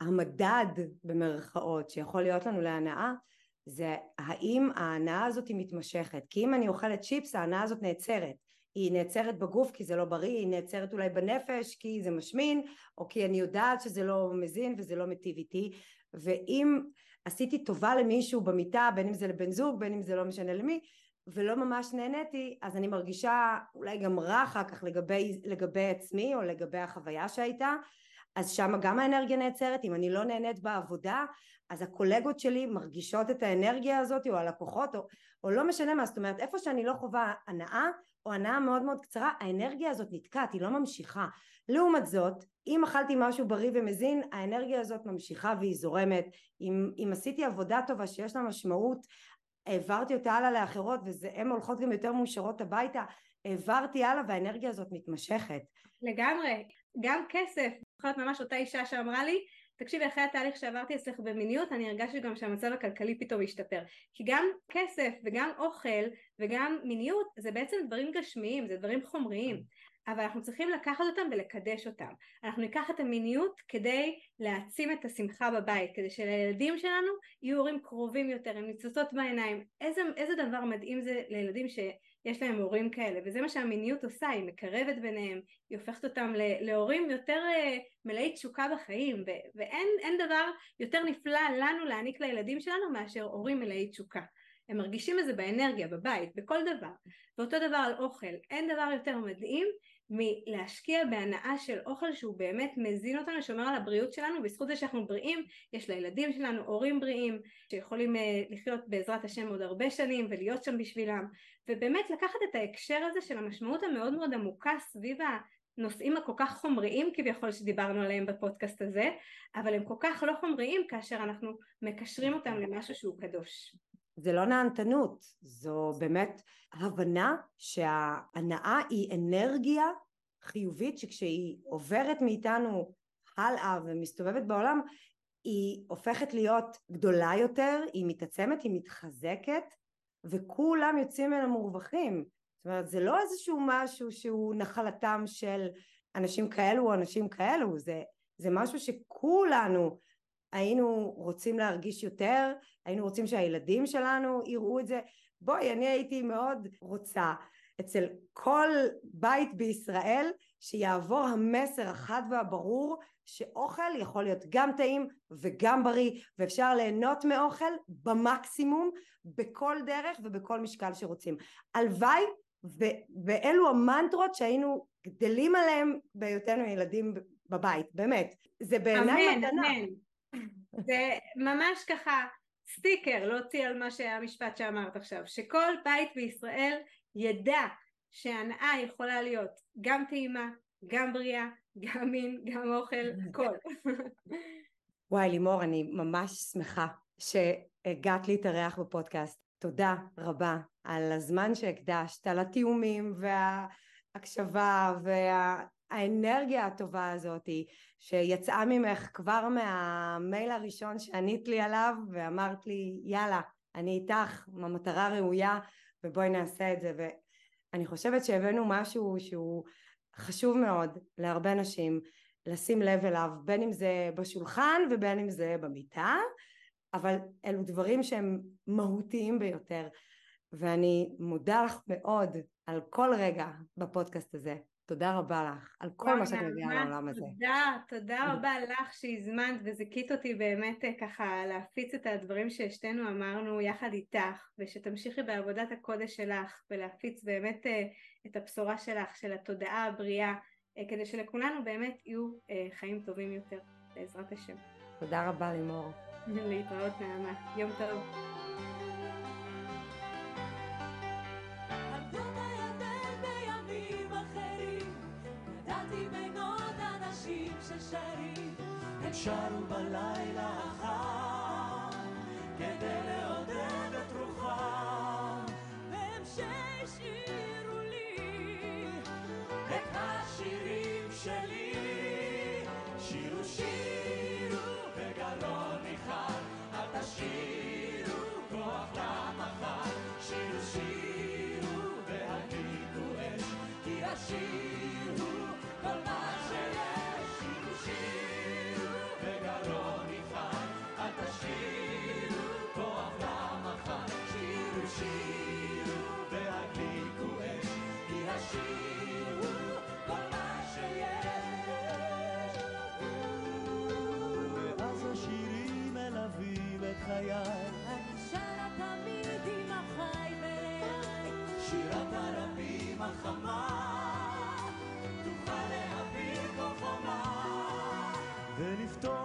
המדד במרכאות שיכול להיות לנו להנאה, זה האם ההנאה הזאת היא מתמשכת. כי אם אני אוכלת צ'יפס, ההנאה הזאת נעצרת. היא נעצרת בגוף כי זה לא בריא, היא נעצרת אולי בנפש כי זה משמין, או כי אני יודעת שזה לא מזין וזה לא מיטיב איתי. ואם עשיתי טובה למישהו במיטה, בין אם זה לבן זוג, בין אם זה לא משנה למי, ולא ממש נהניתי, אז אני מרגישה אולי גם רע אחר כך לגבי, לגבי עצמי או לגבי החוויה שהייתה, אז שם גם האנרגיה נעצרת, אם אני לא נהנית בעבודה, אז הקולגות שלי מרגישות את האנרגיה הזאת, או הלקוחות, או, או לא משנה מה, זאת אומרת, איפה שאני לא חווה הנאה, או הנאה מאוד מאוד קצרה, האנרגיה הזאת נתקעת, היא לא ממשיכה. לעומת זאת, אם אכלתי משהו בריא ומזין, האנרגיה הזאת ממשיכה והיא זורמת. אם, אם עשיתי עבודה טובה שיש לה משמעות, העברתי אותה הלאה לאחרות, והן הולכות גם יותר מאושרות הביתה, העברתי הלאה והאנרגיה הזאת מתמשכת. לגמרי. גם כסף. זוכרת ממש אותה אישה שאמרה לי, תקשיבי, אחרי התהליך שעברתי אצלך במיניות, אני הרגשתי גם שהמצב הכלכלי פתאום השתפר. כי גם כסף וגם אוכל וגם מיניות זה בעצם דברים גשמיים, זה דברים חומריים. אבל אנחנו צריכים לקחת אותם ולקדש אותם. אנחנו ניקח את המיניות כדי להעצים את השמחה בבית, כדי שלילדים שלנו יהיו הורים קרובים יותר, עם ניצוצות בעיניים. איזה, איזה דבר מדהים זה לילדים שיש להם הורים כאלה, וזה מה שהמיניות עושה, היא מקרבת ביניהם, היא הופכת אותם להורים יותר אה, מלאי תשוקה בחיים, ואין דבר יותר נפלא לנו להעניק לילדים שלנו מאשר הורים מלאי תשוקה. הם מרגישים את זה באנרגיה, בבית, בכל דבר. ואותו דבר על אוכל. אין דבר יותר מדהים מלהשקיע בהנאה של אוכל שהוא באמת מזין אותנו, שומר על הבריאות שלנו, בזכות זה שאנחנו בריאים, יש לילדים שלנו הורים בריאים, שיכולים uh, לחיות בעזרת השם עוד הרבה שנים ולהיות שם בשבילם, ובאמת לקחת את ההקשר הזה של המשמעות המאוד מאוד עמוקה סביב הנושאים הכל כך חומריים כביכול שדיברנו עליהם בפודקאסט הזה, אבל הם כל כך לא חומריים כאשר אנחנו מקשרים אותם למשהו שהוא קדוש. זה לא נהנתנות, זו באמת הבנה שההנאה היא אנרגיה חיובית שכשהיא עוברת מאיתנו הלאה ומסתובבת בעולם היא הופכת להיות גדולה יותר, היא מתעצמת, היא מתחזקת וכולם יוצאים ממנה מורווחים. זאת אומרת זה לא איזשהו משהו שהוא נחלתם של אנשים כאלו או אנשים כאלו, זה, זה משהו שכולנו היינו רוצים להרגיש יותר, היינו רוצים שהילדים שלנו יראו את זה. בואי, אני הייתי מאוד רוצה אצל כל בית בישראל שיעבור המסר החד והברור שאוכל יכול להיות גם טעים וגם בריא ואפשר ליהנות מאוכל במקסימום בכל דרך ובכל משקל שרוצים. הלוואי ואלו המנטרות שהיינו גדלים עליהם בהיותנו ילדים בבית, באמת. זה בעיניי אמן, מתנה. אמן. זה ממש ככה סטיקר להוציא על מה שהמשפט שאמרת עכשיו, שכל בית בישראל ידע שהנאה יכולה להיות גם טעימה, גם בריאה, גם מין, גם אוכל, הכל. וואי, לימור, אני ממש שמחה שהגעת להתארח בפודקאסט. תודה רבה על הזמן שהקדשת, על התיאומים וההקשבה והאנרגיה הטובה הזאת שיצאה ממך כבר מהמייל הראשון שענית לי עליו ואמרת לי, יאללה, אני איתך, המטרה ראויה ובואי נעשה את זה. ואני חושבת שהבאנו משהו שהוא חשוב מאוד להרבה נשים. לשים לב אליו, בין אם זה בשולחן ובין אם זה במיטה, אבל אלו דברים שהם מהותיים ביותר, ואני מודה לך מאוד על כל רגע בפודקאסט הזה. תודה רבה לך על כל מה שאת מביאה לעולם הזה. תודה, תודה רבה לך שהזמנת וזיכית אותי באמת אה, ככה להפיץ את הדברים ששתינו אמרנו יחד איתך, ושתמשיכי בעבודת הקודש שלך ולהפיץ באמת אה, את הבשורה שלך, של התודעה הבריאה. אה, כדי שלכולנו באמת יהיו חיים טובים יותר, בעזרת השם. תודה רבה לימור. להתראות נעמה, יום טוב. הם שרו בלילה החם כדי לעודד את רוחם והם שהשאירו לי את השירים שלי שירו שירו בגרון אחד אל תשאירו כוח למחר שירו שירו והדליקו אש כי השירו ולפתוח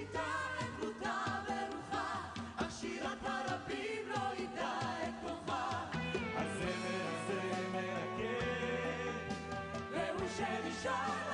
מושיטה את דמותה ורוחה, השירת הרבים לא ידע את כוחה. הזמר הזה מרקד, והוא שנשאר